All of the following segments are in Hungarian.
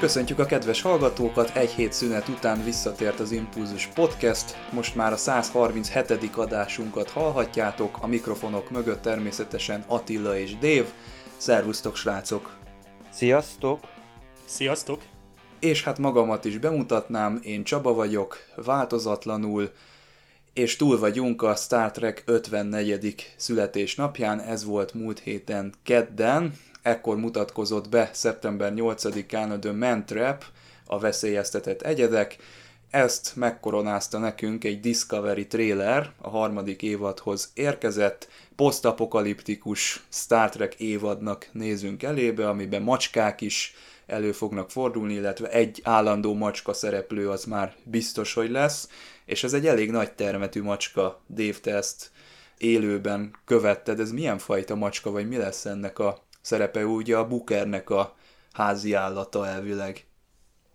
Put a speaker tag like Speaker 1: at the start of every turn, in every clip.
Speaker 1: Köszöntjük a kedves hallgatókat, egy hét szünet után visszatért az Impulzus Podcast, most már a 137. adásunkat hallhatjátok, a mikrofonok mögött természetesen Attila és Dév. Szervusztok srácok!
Speaker 2: Sziasztok!
Speaker 3: Sziasztok!
Speaker 1: És hát magamat is bemutatnám, én Csaba vagyok, változatlanul, és túl vagyunk a Star Trek 54. születésnapján, ez volt múlt héten kedden, ekkor mutatkozott be szeptember 8-án a The Man Trap, a veszélyeztetett egyedek, ezt megkoronázta nekünk egy Discovery trailer, a harmadik évadhoz érkezett, posztapokaliptikus Star Trek évadnak nézünk elébe, amiben macskák is elő fognak fordulni, illetve egy állandó macska szereplő az már biztos, hogy lesz, és ez egy elég nagy termetű macska, Dave, te ezt élőben követted, ez milyen fajta macska, vagy mi lesz ennek a szerepe ugye a Bookernek a házi állata elvileg.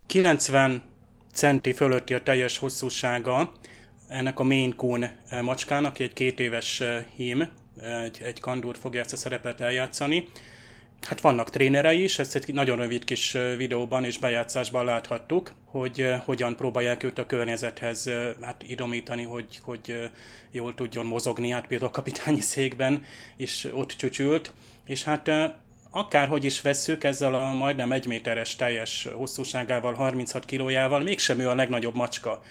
Speaker 3: 90 centi fölötti a teljes hosszúsága ennek a Maine Coon eh, macskának, egy két éves eh, hím, egy, egy kandúr fogja ezt a szerepet eljátszani. Hát vannak trénerei is, ezt egy nagyon rövid kis eh, videóban és bejátszásban láthattuk, hogy hogyan próbálják őt a környezethez hát idomítani, hogy, hogy jól tudjon mozogni, hát például a kapitányi székben is ott csücsült és hát akárhogy is vesszük, ezzel a majdnem egy méteres teljes hosszúságával, 36 kilójával, mégsem ő a legnagyobb macska,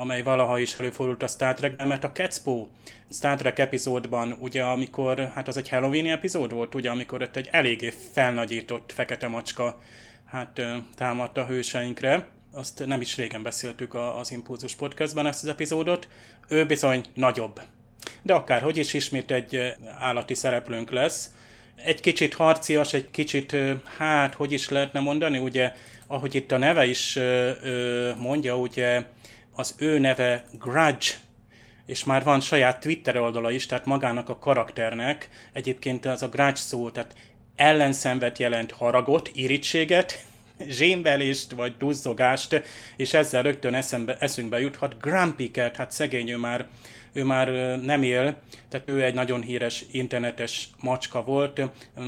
Speaker 3: amely valaha is előfordult a Star Trekben, mert a Ketspo Star Trek epizódban, ugye amikor, hát az egy Halloween epizód volt, ugye, amikor ott egy eléggé felnagyított fekete macska hát támadt a hőseinkre, azt nem is régen beszéltük az Impulzus podcastban ezt az epizódot, ő bizony nagyobb, de akárhogy is ismét egy állati szereplőnk lesz. Egy kicsit harcias, egy kicsit, hát, hogy is lehetne mondani, ugye, ahogy itt a neve is mondja, ugye, az ő neve Grudge, és már van saját Twitter oldala is, tehát magának a karakternek, egyébként az a grudge szó, tehát ellenszenvet jelent haragot, irítséget, zsémbelést vagy duzzogást, és ezzel rögtön eszembe, eszünkbe juthat Grumpy-ket, hát szegény ő már ő már nem él, tehát ő egy nagyon híres internetes macska volt,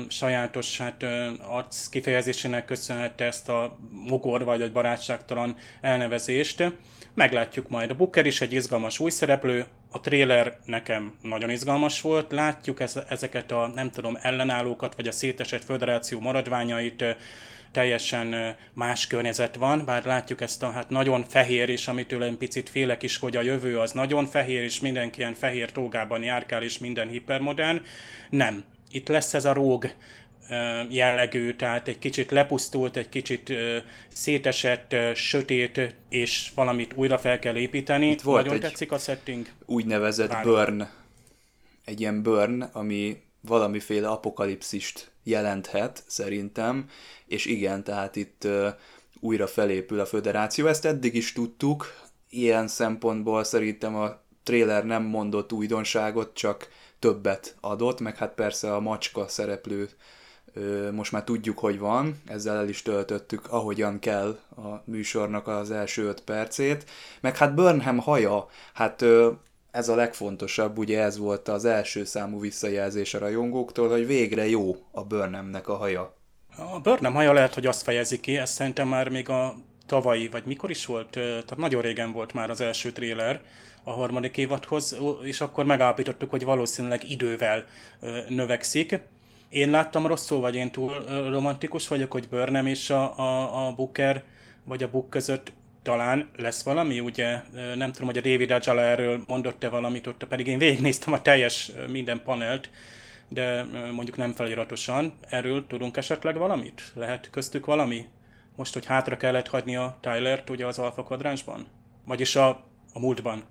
Speaker 3: sajátos hát, arc kifejezésének köszönhette ezt a mogor vagy egy barátságtalan elnevezést. Meglátjuk majd. A Booker is egy izgalmas új szereplő, a trailer nekem nagyon izgalmas volt, látjuk ezeket a nem tudom ellenállókat, vagy a szétesett föderáció maradványait, teljesen más környezet van, bár látjuk ezt a hát nagyon fehér, és amitől egy picit félek is, hogy a jövő az nagyon fehér, és mindenki ilyen fehér tógában járkál, és minden hipermodern. Nem. Itt lesz ez a róg jellegű, tehát egy kicsit lepusztult, egy kicsit szétesett, sötét, és valamit újra fel kell építeni. Itt volt Nagyon egy tetszik a setting.
Speaker 1: úgynevezett Várom. burn, egy ilyen burn, ami valamiféle apokalipszist jelenthet szerintem, és igen, tehát itt újra felépül a föderáció. Ezt eddig is tudtuk, ilyen szempontból szerintem a trailer nem mondott újdonságot, csak többet adott, meg hát persze a macska szereplő most már tudjuk, hogy van, ezzel el is töltöttük, ahogyan kell a műsornak az első öt percét, meg hát Burnham haja, hát ez a legfontosabb, ugye ez volt az első számú visszajelzés a rajongóktól, hogy végre jó a Burnhamnek a haja.
Speaker 3: A Burnham haja lehet, hogy azt fejezi ki, ez szerintem már még a tavalyi, vagy mikor is volt, tehát nagyon régen volt már az első tréler a harmadik évadhoz, és akkor megállapítottuk, hogy valószínűleg idővel növekszik. Én láttam rosszul, vagy én túl romantikus vagyok, hogy Burnham és a, a, a Booker, vagy a Book között talán lesz valami, ugye nem tudom, hogy a David Ajala erről mondott-e valamit ott, pedig én végignéztem a teljes minden panelt, de mondjuk nem feliratosan. Erről tudunk esetleg valamit? Lehet köztük valami? Most, hogy hátra kellett hagyni a Tylert ugye az Alpha kvadránsban? Vagyis a, a múltban?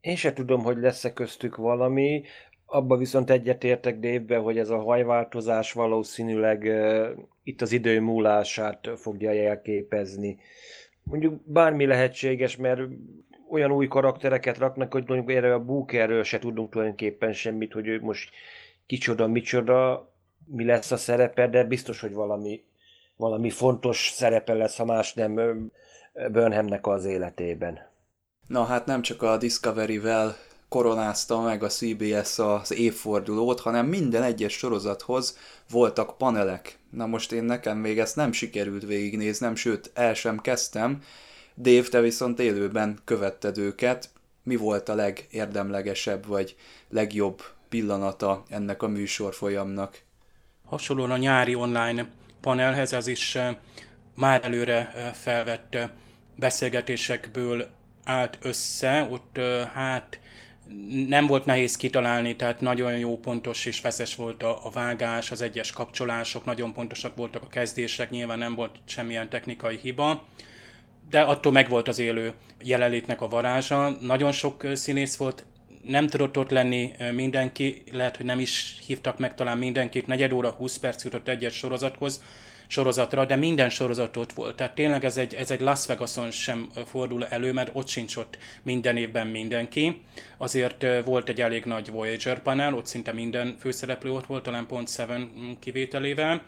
Speaker 2: Én se tudom, hogy lesz-e köztük valami. Abba viszont egyetértek Dave hogy ez a hajváltozás valószínűleg uh, itt az idő múlását fogja jelképezni mondjuk bármi lehetséges, mert olyan új karaktereket raknak, hogy mondjuk erre a Bookerről se tudunk tulajdonképpen semmit, hogy ő most kicsoda, micsoda, mi lesz a szerepe, de biztos, hogy valami, valami fontos szerepe lesz, ha más nem Burnhamnek az életében.
Speaker 1: Na hát nem csak a Discovery-vel koronázta meg a CBS az évfordulót, hanem minden egyes sorozathoz voltak panelek. Na most én nekem még ezt nem sikerült végignéznem, sőt el sem kezdtem. Dave, te viszont élőben követted őket. Mi volt a legérdemlegesebb vagy legjobb pillanata ennek a műsor folyamnak?
Speaker 3: Hasonlóan a nyári online panelhez, ez is eh, már előre eh, felvett eh, beszélgetésekből állt össze, ott hát nem volt nehéz kitalálni, tehát nagyon jó, pontos és feszes volt a, a vágás, az egyes kapcsolások, nagyon pontosak voltak a kezdések, nyilván nem volt semmilyen technikai hiba, de attól meg volt az élő jelenlétnek a varázsa. Nagyon sok színész volt, nem tudott ott lenni mindenki, lehet, hogy nem is hívtak meg talán mindenkit, negyed óra, 20 perc jutott egyes sorozathoz, sorozatra, de minden sorozat ott volt. Tehát tényleg ez egy, ez egy Las Vegason sem fordul elő, mert ott sincs ott minden évben mindenki. Azért volt egy elég nagy Voyager panel, ott szinte minden főszereplő ott volt, talán pont Seven kivételével.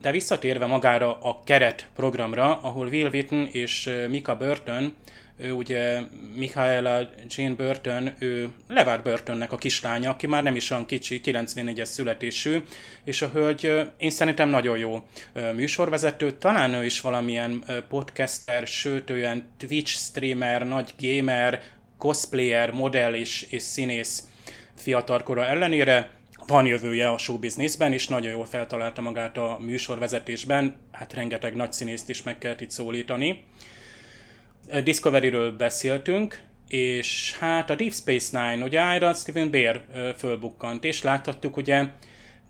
Speaker 3: De visszatérve magára a keret programra, ahol Will Witten és Mika Burton ő ugye Michaela Jane Burton, ő Levár Burtonnek a kislánya, aki már nem is olyan kicsi, 94-es születésű, és a hölgy én szerintem nagyon jó műsorvezető, talán ő is valamilyen podcaster, sőt olyan Twitch streamer, nagy gamer, cosplayer, modell és, és színész fiatalkora ellenére, van jövője a showbizniszben, és nagyon jól feltalálta magát a műsorvezetésben, hát rengeteg nagy színészt is meg kellett itt szólítani. Discovery-ről beszéltünk, és hát a Deep Space Nine, ugye Iron Steven Bear fölbukkant, és láthattuk ugye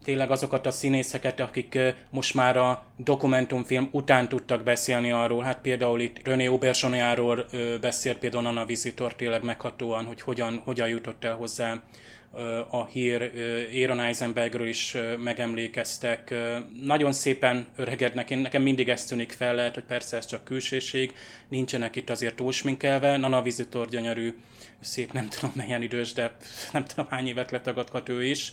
Speaker 3: tényleg azokat a színészeket, akik most már a dokumentumfilm után tudtak beszélni arról, hát például itt René Auberjonéáról beszélt például Nana Visitor tényleg meghatóan, hogy hogyan, hogyan jutott el hozzá a hír Aaron Eisenbergről is megemlékeztek. Nagyon szépen öregednek, én nekem mindig ezt tűnik fel, lehet, hogy persze ez csak külsőség, nincsenek itt azért túlsminkelve. Nana Visitor gyönyörű, szép, nem tudom melyen idős, de nem tudom hány évet letagadhat ő is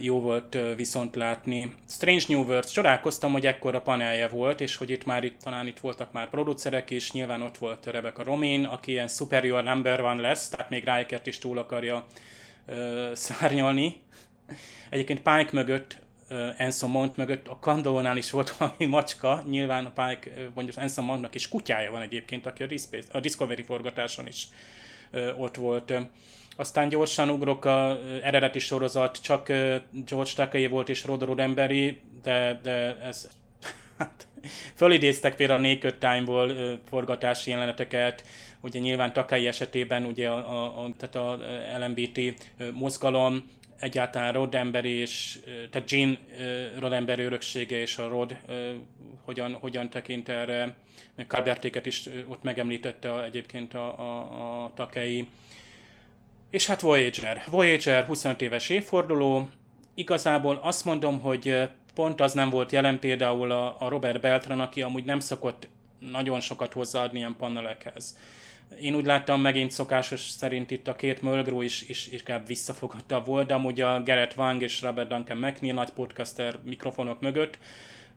Speaker 3: jó volt viszont látni. Strange New Worlds, csodálkoztam, hogy ekkora panelje volt, és hogy itt már itt, talán itt voltak már producerek is, nyilván ott volt Rebecca Romain, aki ilyen superior number van lesz, tehát még Riker is túl akarja uh, szárnyalni. Egyébként Pike mögött, uh, Anson Mount mögött a Kandónál is volt valami macska, nyilván a Pike, mondjuk Anson Mountnak is kutyája van egyébként, aki a, a Discovery forgatáson is uh, ott volt. Aztán gyorsan ugrok a eredeti sorozat, csak George Takei volt és Rod Roddenberry, de, de ez... Hát, fölidéztek például a Naked Time-ból forgatási jeleneteket, ugye nyilván Takai esetében ugye a, a, a, tehát a LMBT mozgalom, egyáltalán Roddenberry és, tehát Jean Roddenberry öröksége és a Rod hogyan, hogyan tekint erre, Kalbertéket is ott megemlítette egyébként a, a, a Takei. És hát Voyager. Voyager 25 éves évforduló. Igazából azt mondom, hogy pont az nem volt jelen például a, a Robert Beltran, aki amúgy nem szokott nagyon sokat hozzáadni ilyen panelekhez. Én úgy láttam megint szokásos szerint itt a két Mulgrew is, is inkább visszafogadta volt, de amúgy a Garrett Wang és Robert Duncan McNeil nagy podcaster mikrofonok mögött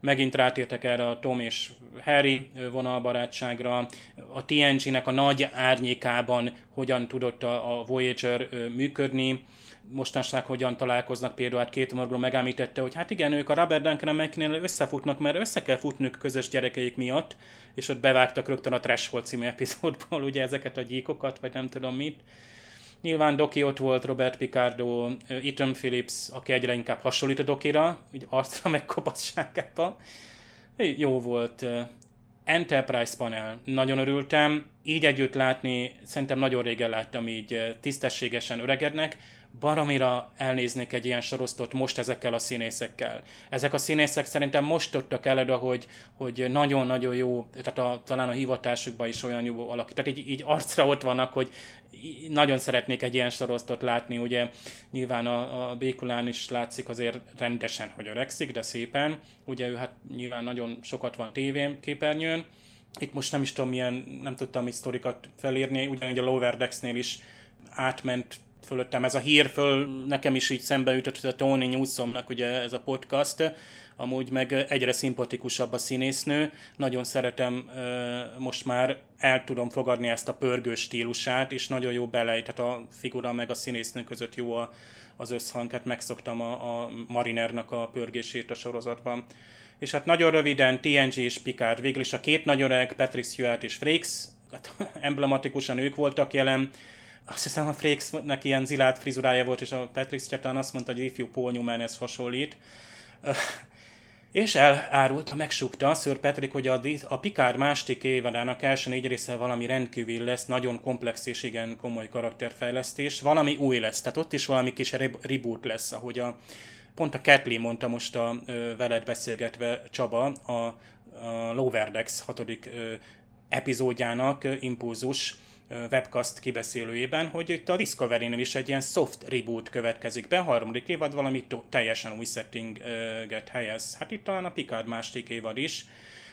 Speaker 3: megint rátértek erre a Tom és Harry vonalbarátságra, a TNG-nek a nagy árnyékában hogyan tudott a, Voyager működni, mostanság hogyan találkoznak, például? Hát két Morgul megállítette, hogy hát igen, ők a Robert Duncan McNeil összefutnak, mert össze kell futnunk közös gyerekeik miatt, és ott bevágtak rögtön a Trash című epizódból ugye ezeket a gyíkokat, vagy nem tudom mit. Nyilván Doki ott volt, Robert Picardo, Ethan Phillips, aki egyre inkább hasonlít a Dokira, úgy arcra meg kopasságában. Jó volt. Enterprise panel, nagyon örültem. Így együtt látni, szerintem nagyon régen láttam így tisztességesen öregednek baromira elnéznék egy ilyen sorosztot most ezekkel a színészekkel. Ezek a színészek szerintem most tudtak el oda, hogy, hogy nagyon-nagyon jó, tehát a, talán a hivatásukban is olyan jó alak. Tehát így, így arcra ott vannak, hogy nagyon szeretnék egy ilyen sorosztot látni, ugye nyilván a, a Békulán is látszik azért rendesen, hogy öregszik, de szépen. Ugye ő hát nyilván nagyon sokat van tévén, képernyőn, itt most nem is tudom milyen, nem tudtam itt sztorikat felírni, ugyanúgy a Lower Decks-nél is átment fölöttem. Ez a hír, föl nekem is így szembe ütött, hogy a Tony Newsomnak ugye ez a podcast, amúgy meg egyre szimpatikusabb a színésznő, nagyon szeretem, most már el tudom fogadni ezt a pörgő stílusát, és nagyon jó bele, tehát a figura meg a színésznő között jó a, az összhang, hát megszoktam a, a Marinernak a pörgését a sorozatban. És hát nagyon röviden TNG és Picard, végül is a két nagyon öreg, Patrick Stewart és Frakes, hát emblematikusan ők voltak jelen, azt hiszem a Frakesnek ilyen zilát frizurája volt, és a Patrick Stewart azt mondta, hogy ifjú Paul Newmanhez hasonlít. És elárulta, megsúgta Sir Patrick, hogy a, a Picard második évadának első négy része valami rendkívül lesz, nagyon komplex és igen komoly karakterfejlesztés, valami új lesz, tehát ott is valami kis reboot lesz, ahogy a, pont a Kathleen mondta most a ö, veled beszélgetve Csaba, a, a Lower Decks hatodik ö, epizódjának ö, impulzus webcast kibeszélőjében, hogy itt a Discovery-nél is egy ilyen soft reboot következik be, harmadik évad valami teljesen új settinget helyez. Hát itt talán a Picard második évad is.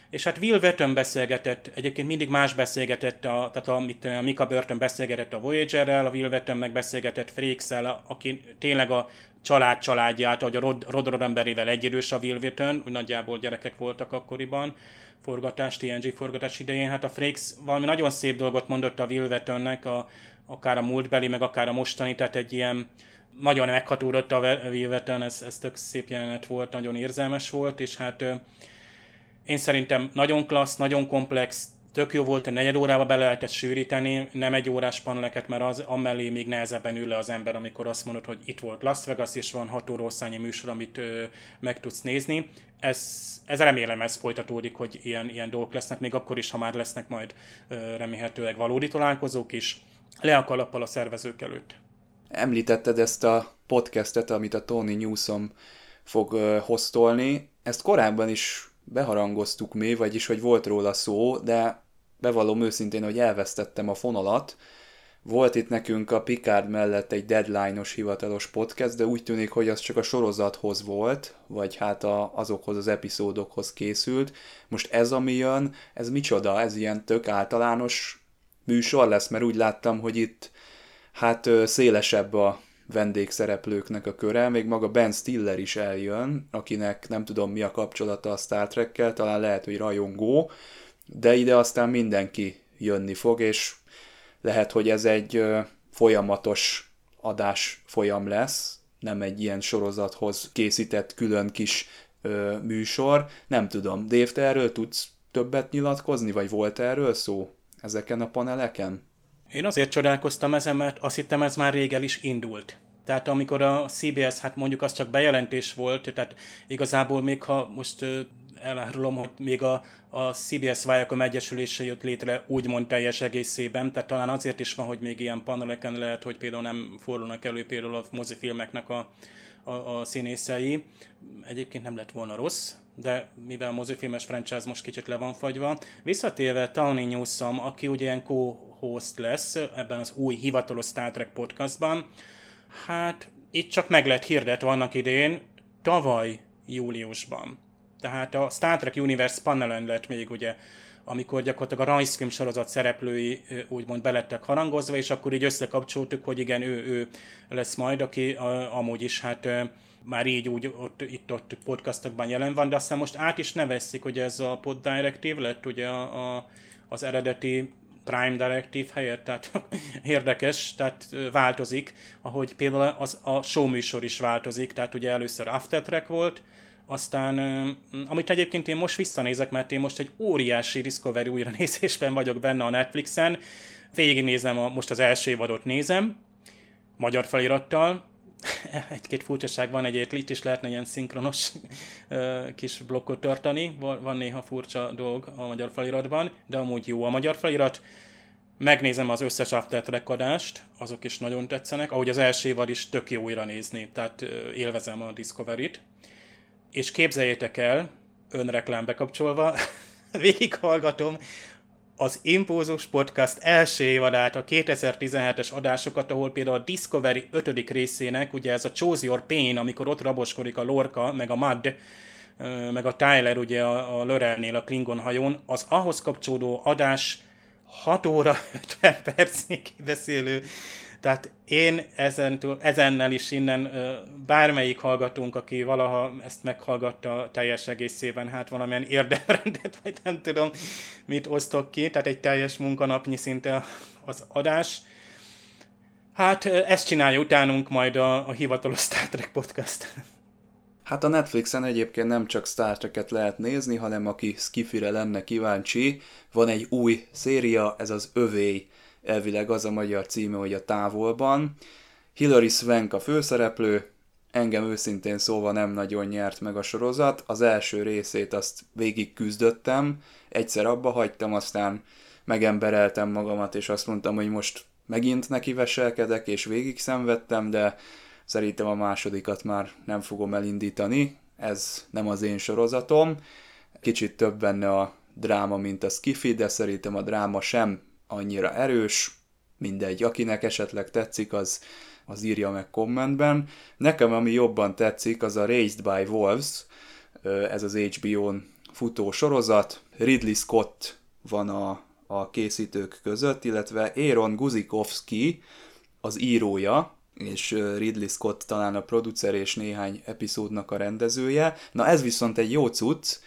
Speaker 3: És hát Will Wheaton beszélgetett, egyébként mindig más beszélgetett, a, tehát amit a Mika Burton beszélgetett a Voyager-rel, a Will Wheaton meg beszélgetett Frakes-el, aki tényleg a család családját, hogy a Rod, Rod Roddenberryvel egyidős a Will Wheaton, hogy nagyjából gyerekek voltak akkoriban forgatás, TNG forgatás idején. Hát a Frakes valami nagyon szép dolgot mondott a Will Wheatonnek, a, akár a múltbeli, meg akár a mostani, tehát egy ilyen nagyon meghatódott a Will Wheaton, ez, ez tök szép jelenet volt, nagyon érzelmes volt, és hát én szerintem nagyon klassz, nagyon komplex, tök jó volt, negyed órába bele lehetett sűríteni, nem egy órás paneleket, mert az amellé még nehezebben ül le az ember, amikor azt mondod, hogy itt volt Las Vegas, és van hat óraorszányi műsor, amit ö, meg tudsz nézni. Ez, ez remélem ez folytatódik, hogy ilyen, ilyen dolgok lesznek, még akkor is, ha már lesznek majd ö, remélhetőleg valódi találkozók is, le a kalappal a szervezők előtt.
Speaker 1: Említetted ezt a podcastet, amit a Tony Newsom fog ö, hoztolni. Ezt korábban is beharangoztuk mi, vagyis hogy volt róla szó, de bevallom őszintén, hogy elvesztettem a fonalat. Volt itt nekünk a Picard mellett egy deadline-os hivatalos podcast, de úgy tűnik, hogy az csak a sorozathoz volt, vagy hát a, azokhoz az epizódokhoz készült. Most ez, ami jön, ez micsoda? Ez ilyen tök általános műsor lesz, mert úgy láttam, hogy itt hát szélesebb a vendégszereplőknek a köre, még maga Ben Stiller is eljön, akinek nem tudom mi a kapcsolata a Star Trek-kel, talán lehet, hogy rajongó, de ide aztán mindenki jönni fog, és lehet, hogy ez egy folyamatos adás folyam lesz, nem egy ilyen sorozathoz készített külön kis ö, műsor. Nem tudom, Dave, te erről tudsz többet nyilatkozni, vagy volt erről szó ezeken a paneleken?
Speaker 3: Én azért csodálkoztam ezen, mert azt hittem ez már régen is indult. Tehát amikor a CBS, hát mondjuk az csak bejelentés volt, tehát igazából még ha most elárulom, hogy még a, a CBS Viacom Egyesülése jött létre úgymond teljes egészében, tehát talán azért is van, hogy még ilyen paneleken lehet, hogy például nem fordulnak elő például a mozifilmeknek a, a, a színészei. Egyébként nem lett volna rossz, de mivel a mozifilmes franchise most kicsit le van fagyva. Visszatérve Tony Newsom, aki ugye ilyen co-host lesz ebben az új hivatalos Star Trek podcastban, hát itt csak meg lett hirdetve annak idén, tavaly júliusban. Tehát a Star Trek Universe panelen lett még ugye, amikor gyakorlatilag a rajzfilm sorozat szereplői úgymond belettek harangozva, és akkor így összekapcsoltuk, hogy igen, ő, ő lesz majd, aki a, amúgy is hát már így úgy ott, itt-ott podcastokban jelen van, de aztán most át is nevezzük, hogy ez a Pod Directive lett ugye a, a, az eredeti Prime Directive helyett, tehát érdekes, tehát változik, ahogy például az, a show műsor is változik, tehát ugye először After Track volt, aztán, amit egyébként én most visszanézek, mert én most egy óriási Discovery újra nézésben vagyok benne a Netflixen, végignézem, a, most az első évadot nézem, magyar felirattal, egy-két furcsaság van, egyébként itt is lehetne ilyen szinkronos kis blokkot tartani, van néha furcsa dolog a magyar feliratban, de amúgy jó a magyar felirat. Megnézem az összes After adást, azok is nagyon tetszenek, ahogy az első évad is tök jó újra nézni, tehát élvezem a Discovery-t. És képzeljétek el, önreklám bekapcsolva, végighallgatom az Impulzus Podcast első évadát, a 2017-es adásokat, ahol például a Discovery 5. részének, ugye ez a Choose Your Pain, amikor ott raboskodik a Lorca, meg a Mad, meg a Tyler ugye a, a Lörelnél a Klingon hajón, az ahhoz kapcsolódó adás 6 óra 50 percig beszélő tehát én ezentől, ezennel is innen bármelyik hallgatunk, aki valaha ezt meghallgatta teljes egészében, hát valamilyen érdemrendet, vagy nem tudom, mit osztok ki, tehát egy teljes munkanapnyi szinte az adás. Hát ezt csinálja utánunk majd a, a hivatalos Star Trek podcast.
Speaker 1: Hát a Netflixen egyébként nem csak Star Trek-et lehet nézni, hanem aki Skifire lenne kíváncsi, van egy új széria, ez az Övély elvileg az a magyar címe, hogy a távolban. Hilary Swank a főszereplő, engem őszintén szóval nem nagyon nyert meg a sorozat. Az első részét azt végig küzdöttem, egyszer abba hagytam, aztán megembereltem magamat, és azt mondtam, hogy most megint neki veselkedek, és végig szenvedtem, de szerintem a másodikat már nem fogom elindítani. Ez nem az én sorozatom. Kicsit több benne a dráma, mint a skifi, de szerintem a dráma sem annyira erős, mindegy, akinek esetleg tetszik, az, az írja meg kommentben. Nekem ami jobban tetszik, az a Raised by Wolves, ez az HBO-n futó sorozat. Ridley Scott van a, a készítők között, illetve Aaron Guzikowski az írója, és Ridley Scott talán a producer és néhány epizódnak a rendezője. Na ez viszont egy jó cucc,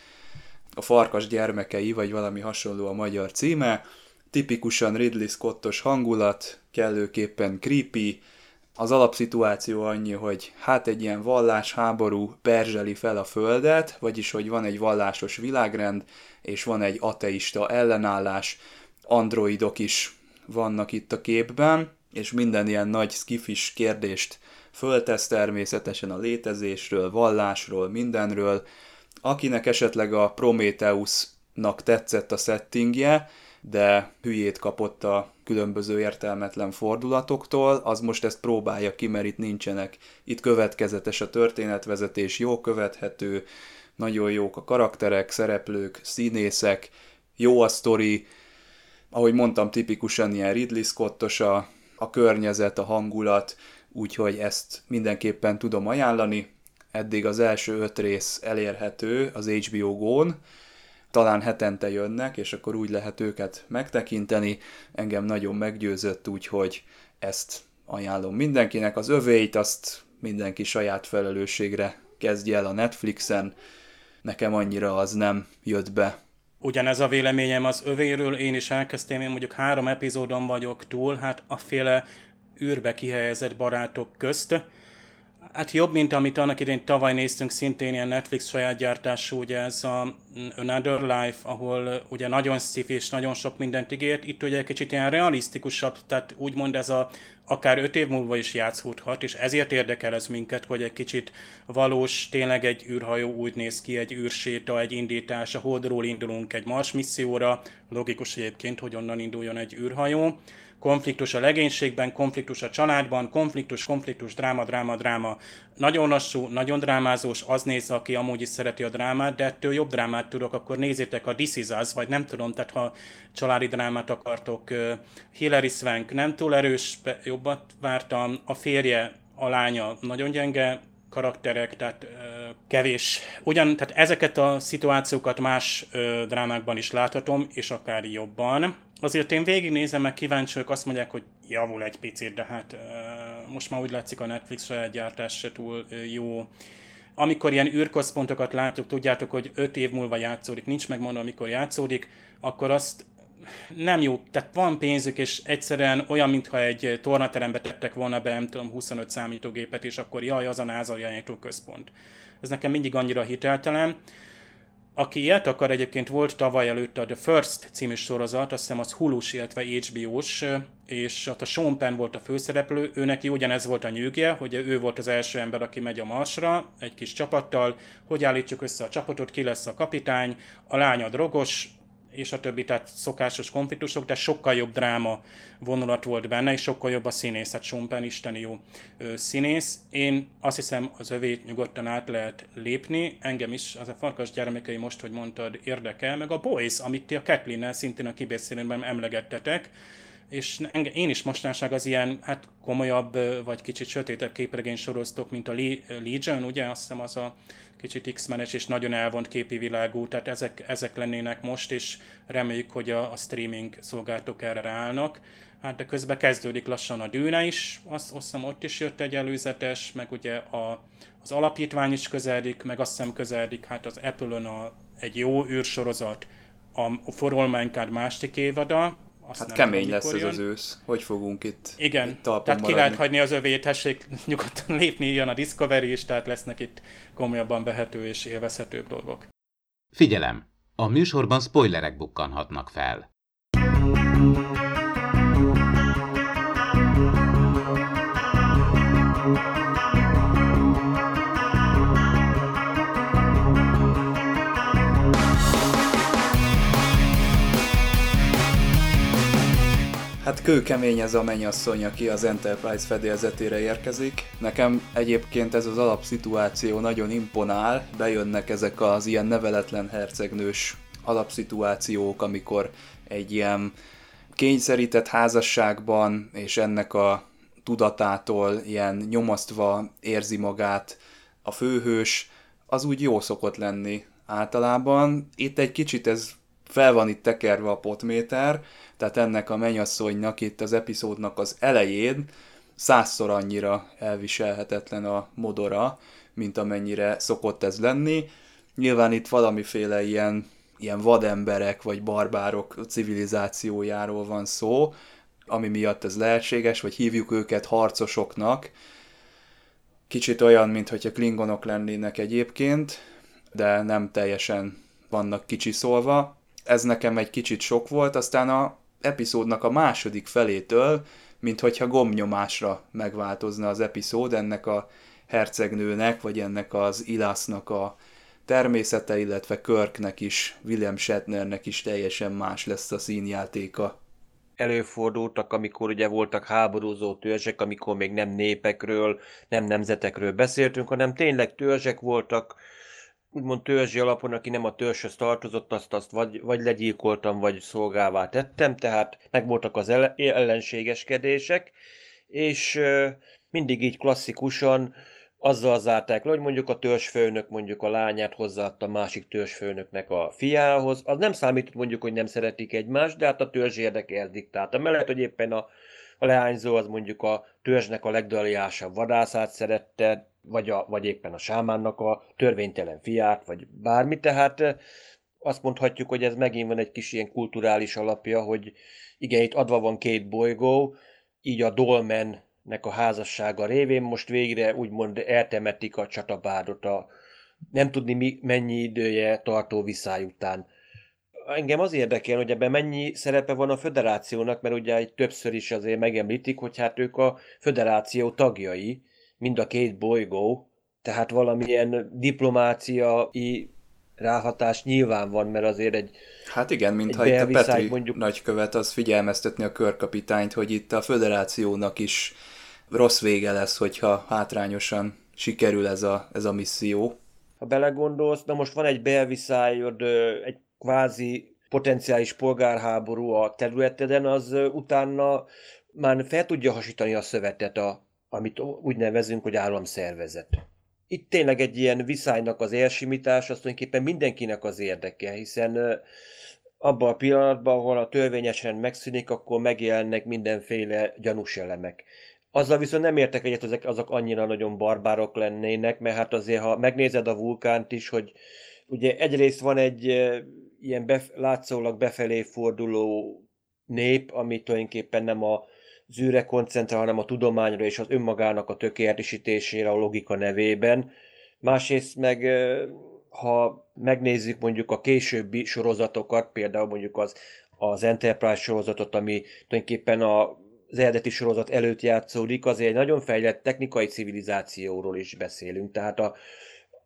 Speaker 1: a Farkas gyermekei, vagy valami hasonló a magyar címe, tipikusan Ridley Scottos hangulat, kellőképpen creepy, az alapszituáció annyi, hogy hát egy ilyen vallásháború perzseli fel a földet, vagyis hogy van egy vallásos világrend, és van egy ateista ellenállás, androidok is vannak itt a képben, és minden ilyen nagy skifis kérdést föltesz természetesen a létezésről, vallásról, mindenről. Akinek esetleg a Prometheusnak tetszett a settingje, de hülyét kapott a különböző értelmetlen fordulatoktól, az most ezt próbálja ki, mert itt nincsenek. Itt következetes a történetvezetés, jó követhető, nagyon jók a karakterek, szereplők, színészek, jó a sztori, ahogy mondtam, tipikusan ilyen Ridley Scottos a, a környezet, a hangulat, úgyhogy ezt mindenképpen tudom ajánlani. Eddig az első öt rész elérhető az HBO Go-n, talán hetente jönnek, és akkor úgy lehet őket megtekinteni. Engem nagyon meggyőzött, úgyhogy ezt ajánlom mindenkinek. Az övéit azt mindenki saját felelősségre kezdje el a Netflixen. Nekem annyira az nem jött be.
Speaker 3: Ugyanez a véleményem az övéről, én is elkezdtem, én mondjuk három epizódon vagyok túl, hát a féle űrbe kihelyezett barátok közt, Hát jobb, mint amit annak idején tavaly néztünk, szintén ilyen Netflix saját gyártású, ugye ez a Another Life, ahol ugye nagyon szif és nagyon sok mindent ígért. Itt ugye egy kicsit ilyen realisztikusabb, tehát úgymond ez a akár öt év múlva is játszódhat, és ezért érdekel ez minket, hogy egy kicsit valós, tényleg egy űrhajó úgy néz ki, egy űrséta, egy indítás, a Holdról indulunk egy Mars misszióra, logikus egyébként, hogy onnan induljon egy űrhajó, konfliktus a legénységben, konfliktus a családban, konfliktus, konfliktus, dráma, dráma, dráma. Nagyon lassú, nagyon drámázós, az néz, aki amúgy is szereti a drámát, de ettől jobb drámát tudok, akkor nézzétek a This Is Us, vagy nem tudom, tehát ha családi drámát akartok, Hilary Swank nem túl erős, jobbat vártam, a férje, a lánya nagyon gyenge, karakterek, tehát ö, kevés. Ugyan, tehát ezeket a szituációkat más ö, drámákban is láthatom, és akár jobban. Azért én végignézem, meg kíváncsi vagyok, azt mondják, hogy javul egy picit, de hát most már úgy látszik a Netflix saját gyártás se túl jó. Amikor ilyen űrközpontokat látjuk, tudjátok, hogy 5 év múlva játszódik, nincs megmondva, amikor játszódik, akkor azt nem jó, tehát van pénzük, és egyszerűen olyan, mintha egy tornaterembe tettek volna be, nem tudom, 25 számítógépet, és akkor jaj, az a NASA központ. Ez nekem mindig annyira hiteltelen. Aki ilyet akar, egyébként volt tavaly előtt a The First című sorozat, azt hiszem az Hulu-s, illetve HBO-s, és ott a Sean Penn volt a főszereplő, ő neki ugyanez volt a nyűgje, hogy ő volt az első ember, aki megy a Marsra egy kis csapattal, hogy állítjuk össze a csapatot, ki lesz a kapitány, a lánya drogos, és a többi, tehát szokásos konfliktusok, de sokkal jobb dráma vonulat volt benne, és sokkal jobb a színész, hát Sean Penn isteni jó ö, színész. Én azt hiszem, az övét nyugodtan át lehet lépni, engem is, az a farkas gyermekei most, hogy mondtad, érdekel, meg a Boys, amit ti a kathleen szintén a kibeszélőben emlegettetek, és én is mostanság az ilyen hát komolyabb, vagy kicsit sötétebb képregény soroztok, mint a Legion, ugye azt hiszem az a kicsit X-menes és nagyon elvont képi világú, tehát ezek, ezek lennének most, és reméljük, hogy a, a streaming szolgáltatók erre ráállnak. Hát de közben kezdődik lassan a dűne is, azt, azt hiszem ott is jött egy előzetes, meg ugye a, az alapítvány is közeledik, meg azt hiszem közeledik hát az Apple-ön a, egy jó űrsorozat, a For All Mankind másik évada,
Speaker 1: azt hát kemény tudom, lesz ez az ősz. Hogy fogunk itt
Speaker 3: Igen, itt tehát maradni. ki lehet hagyni az övét, tessék nyugodtan lépni, jön a Discovery is, tehát lesznek itt komolyabban vehető és élvezhetőbb dolgok.
Speaker 4: Figyelem! A műsorban spoilerek bukkanhatnak fel.
Speaker 1: Hát kőkemény ez a mennyasszony, aki az Enterprise fedélzetére érkezik. Nekem egyébként ez az alapszituáció nagyon imponál, bejönnek ezek az ilyen neveletlen hercegnős alapszituációk, amikor egy ilyen kényszerített házasságban, és ennek a tudatától ilyen nyomasztva érzi magát a főhős, az úgy jó szokott lenni általában. Itt egy kicsit ez fel van itt tekerve a potméter, tehát ennek a mennyasszonynak itt az epizódnak az elején százszor annyira elviselhetetlen a modora, mint amennyire szokott ez lenni. Nyilván itt valamiféle ilyen, ilyen vademberek vagy barbárok civilizációjáról van szó, ami miatt ez lehetséges, vagy hívjuk őket harcosoknak. Kicsit olyan, mintha klingonok lennének egyébként, de nem teljesen vannak kicsiszolva. Ez nekem egy kicsit sok volt, aztán a epizódnak a második felétől, mint hogyha gomnyomásra megváltozna az epizód ennek a hercegnőnek, vagy ennek az Ilásznak a természete, illetve Körknek is, William Shatnernek is teljesen más lesz a színjátéka.
Speaker 2: Előfordultak, amikor ugye voltak háborúzó törzsek, amikor még nem népekről, nem nemzetekről beszéltünk, hanem tényleg törzsek voltak, úgymond törzsi alapon, aki nem a törzshöz tartozott, azt, azt vagy, vagy legyilkoltam, vagy szolgává tettem, tehát megvoltak az ellenségeskedések, és mindig így klasszikusan azzal zárták le, hogy mondjuk a törzsfőnök mondjuk a lányát hozzáadta másik törzsfőnöknek a fiához. Az nem számított mondjuk, hogy nem szeretik egymást, de hát a törzs érdeke ez diktálta. Mellett, hogy éppen a, a leányzó az mondjuk a törzsnek a legdaliásabb vadászát szerette, vagy, a, vagy éppen a sámánnak a törvénytelen fiát, vagy bármi, tehát azt mondhatjuk, hogy ez megint van egy kis ilyen kulturális alapja, hogy igen, itt adva van két bolygó, így a Dolmennek a házassága révén most végre úgymond eltemetik a csatabárdot a nem tudni mi, mennyi idője tartó viszály után. Engem az érdekel, hogy ebben mennyi szerepe van a föderációnak, mert ugye egy többször is azért megemlítik, hogy hát ők a föderáció tagjai, mind a két bolygó, tehát valamilyen diplomáciai ráhatás nyilván van, mert azért egy
Speaker 1: Hát igen, mintha itt a Petri mondjuk... nagykövet az figyelmeztetni a körkapitányt, hogy itt a föderációnak is rossz vége lesz, hogyha hátrányosan sikerül ez a, ez a misszió.
Speaker 2: Ha belegondolsz, na most van egy belviszályod, egy kvázi potenciális polgárháború a területeden, az utána már fel tudja hasítani a szövetet a amit úgy nevezünk, hogy államszervezet. Itt tényleg egy ilyen viszálynak az elsimítás, azt tulajdonképpen mindenkinek az érdeke, hiszen abban a pillanatban, ahol a törvényesen megszűnik, akkor megjelennek mindenféle gyanús elemek. Azzal viszont nem értek egyet, hogy azok annyira nagyon barbárok lennének, mert hát azért, ha megnézed a vulkánt is, hogy ugye egyrészt van egy ilyen bef- látszólag befelé forduló nép, ami tulajdonképpen nem a zűre koncentrál, hanem a tudományra és az önmagának a tökéletesítésére a logika nevében. Másrészt meg, ha megnézzük mondjuk a későbbi sorozatokat, például mondjuk az, az Enterprise sorozatot, ami tulajdonképpen a az eredeti sorozat előtt játszódik, azért egy nagyon fejlett technikai civilizációról is beszélünk. Tehát a,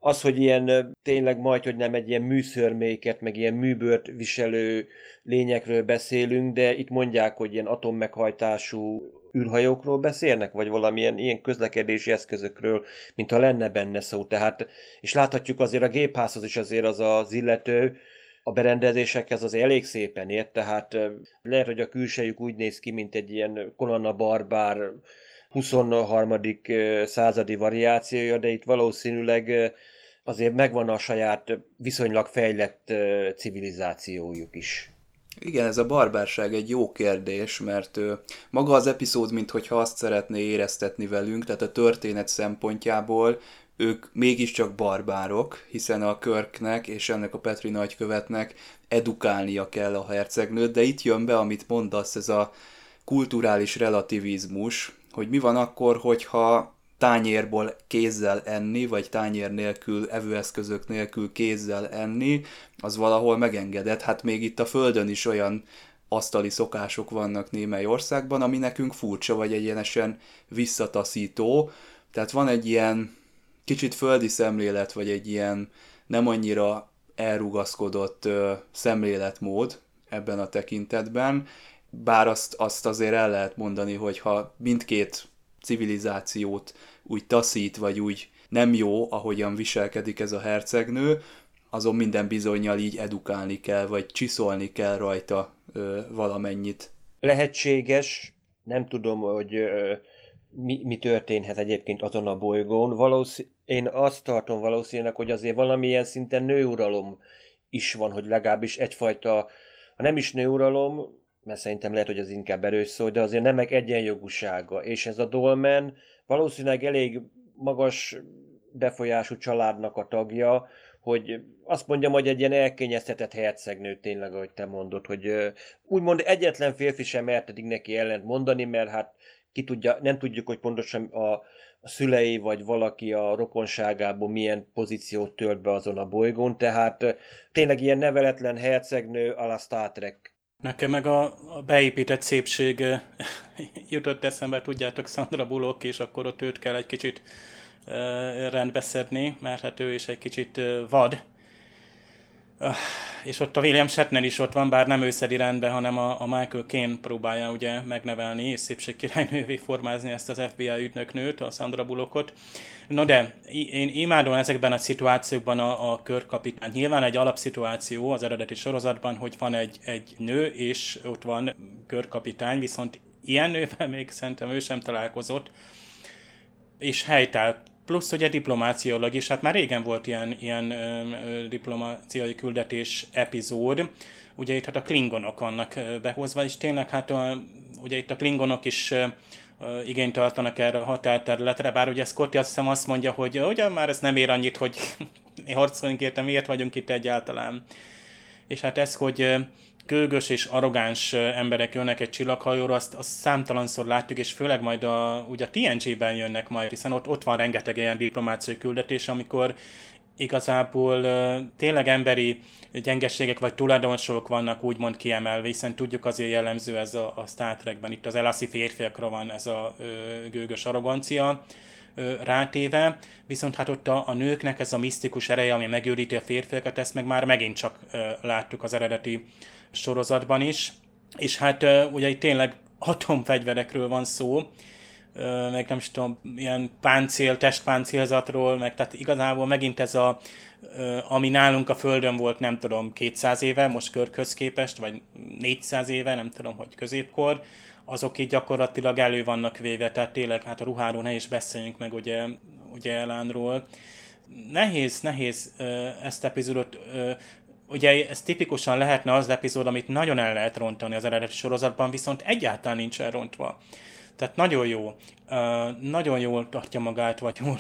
Speaker 2: az, hogy ilyen tényleg majd, hogy nem egy ilyen műszörméket, meg ilyen műbört viselő lényekről beszélünk, de itt mondják, hogy ilyen atommeghajtású űrhajókról beszélnek, vagy valamilyen ilyen közlekedési eszközökről, mintha lenne benne szó. Tehát, és láthatjuk azért a gépházhoz is azért az az illető, a berendezésekhez az elég szépen ért, tehát lehet, hogy a külsejük úgy néz ki, mint egy ilyen kolonna barbár 23. századi variációja, de itt valószínűleg azért megvan a saját viszonylag fejlett civilizációjuk is.
Speaker 1: Igen, ez a barbárság egy jó kérdés, mert maga az epizód, mintha azt szeretné éreztetni velünk, tehát a történet szempontjából ők mégiscsak barbárok, hiszen a Körknek és ennek a Petri nagykövetnek edukálnia kell a hercegnőt, de itt jön be, amit mondasz, ez a kulturális relativizmus, hogy mi van akkor, hogyha tányérból kézzel enni, vagy tányér nélkül, evőeszközök nélkül kézzel enni, az valahol megengedett. Hát még itt a Földön is olyan asztali szokások vannak némely országban, ami nekünk furcsa, vagy egyenesen visszataszító. Tehát van egy ilyen kicsit földi szemlélet, vagy egy ilyen nem annyira elrugaszkodott ö, szemléletmód ebben a tekintetben, bár azt, azt azért el lehet mondani, hogy ha mindkét civilizációt úgy taszít, vagy úgy nem jó, ahogyan viselkedik ez a hercegnő, azon minden bizonyal így edukálni kell, vagy csiszolni kell rajta ö, valamennyit.
Speaker 2: Lehetséges, nem tudom, hogy ö, mi, mi történhet egyébként azon a bolygón. Valószín, én azt tartom valószínűleg, hogy azért valamilyen szinten nőuralom is van, hogy legalábbis egyfajta, ha nem is nőuralom, mert szerintem lehet, hogy az inkább erős szó, de azért nemek egyenjogúsága. És ez a dolmen valószínűleg elég magas befolyású családnak a tagja, hogy azt mondjam, hogy egy ilyen elkényeztetett hercegnő tényleg, ahogy te mondod, hogy úgymond egyetlen férfi sem mert eddig neki ellent mondani, mert hát ki tudja, nem tudjuk, hogy pontosan a, szülei vagy valaki a rokonságából milyen pozíciót tölt be azon a bolygón, tehát tényleg ilyen neveletlen hercegnő a Star Trek
Speaker 3: Nekem meg a, a beépített szépség jutott eszembe, tudjátok, Sandra Bullock, és akkor ott őt kell egy kicsit rendbeszedni, mert hát ő is egy kicsit vad. És ott a William Shatner is ott van, bár nem ő szedi rendbe, hanem a, a Michael Caine próbálja ugye megnevelni és szépségkirálynővé formázni ezt az FBI ügynöknőt, a Sandra Bullockot. No de, én imádom ezekben a szituációkban a, a körkapitány. Nyilván egy alapszituáció az eredeti sorozatban, hogy van egy, egy nő, és ott van körkapitány, viszont ilyen nővel még szerintem ő sem találkozott, és helytált plusz ugye diplomáciailag is, hát már régen volt ilyen, ilyen ö, diplomáciai küldetés epizód, ugye itt hát a klingonok vannak behozva, és tényleg hát a, ugye itt a klingonok is ö, igényt tartanak erre a határterületre, bár ugye Scotty azt hiszem azt mondja, hogy ugyan már ez nem ér annyit, hogy harcoljunk érte, miért vagyunk itt egyáltalán. És hát ez, hogy gőgös és arrogáns emberek jönnek egy csillaghajóra, azt, azt számtalanszor látjuk, és főleg majd a, ugye a TNG-ben jönnek majd, hiszen ott, ott van rengeteg ilyen diplomáciai küldetés, amikor igazából tényleg emberi gyengeségek vagy tulajdonságok vannak úgymond kiemelve, hiszen tudjuk azért jellemző ez a, a Star Trekben, itt az elaszi férfiakra van ez a ö, gőgös arrogancia rátéve, viszont hát ott a, a nőknek ez a misztikus ereje, ami megőríti a férfiakat, ezt meg már megint csak láttuk az eredeti sorozatban is, és hát ugye itt tényleg atomfegyverekről van szó, meg nem is tudom, ilyen páncél, testpáncélzatról, meg tehát igazából megint ez a, ami nálunk a Földön volt, nem tudom, 200 éve, most körkhöz képest, vagy 400 éve, nem tudom, hogy középkor, azok így gyakorlatilag elő vannak véve, tehát tényleg hát a ruháról ne is beszéljünk meg ugye, ugye Elánról. Nehéz, nehéz ezt epizódot ugye ez tipikusan lehetne az epizód, amit nagyon el lehet rontani az eredeti sorozatban, viszont egyáltalán nincs elrontva. Tehát nagyon jó, nagyon jól tartja magát, vagy jól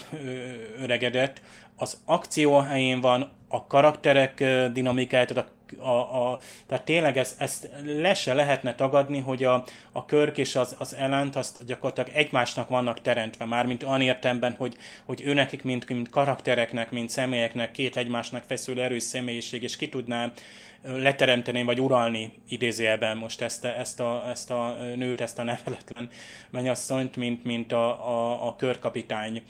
Speaker 3: öregedett. Az akció helyén van, a karakterek dinamikáját, a, a, a, tehát tényleg ezt, ezt le se lehetne tagadni, hogy a, a körk és az, az elánt azt gyakorlatilag egymásnak vannak teremtve, már mint olyan értemben, hogy, hogy őnekik, mint, mint karaktereknek, mint személyeknek, két egymásnak feszül erős személyiség, és ki tudná leteremteni, vagy uralni idézőjelben most ezt, ezt, a, ezt a nőt, ezt a neveletlen mennyasszonyt, mint, mint a, a, a körkapitány.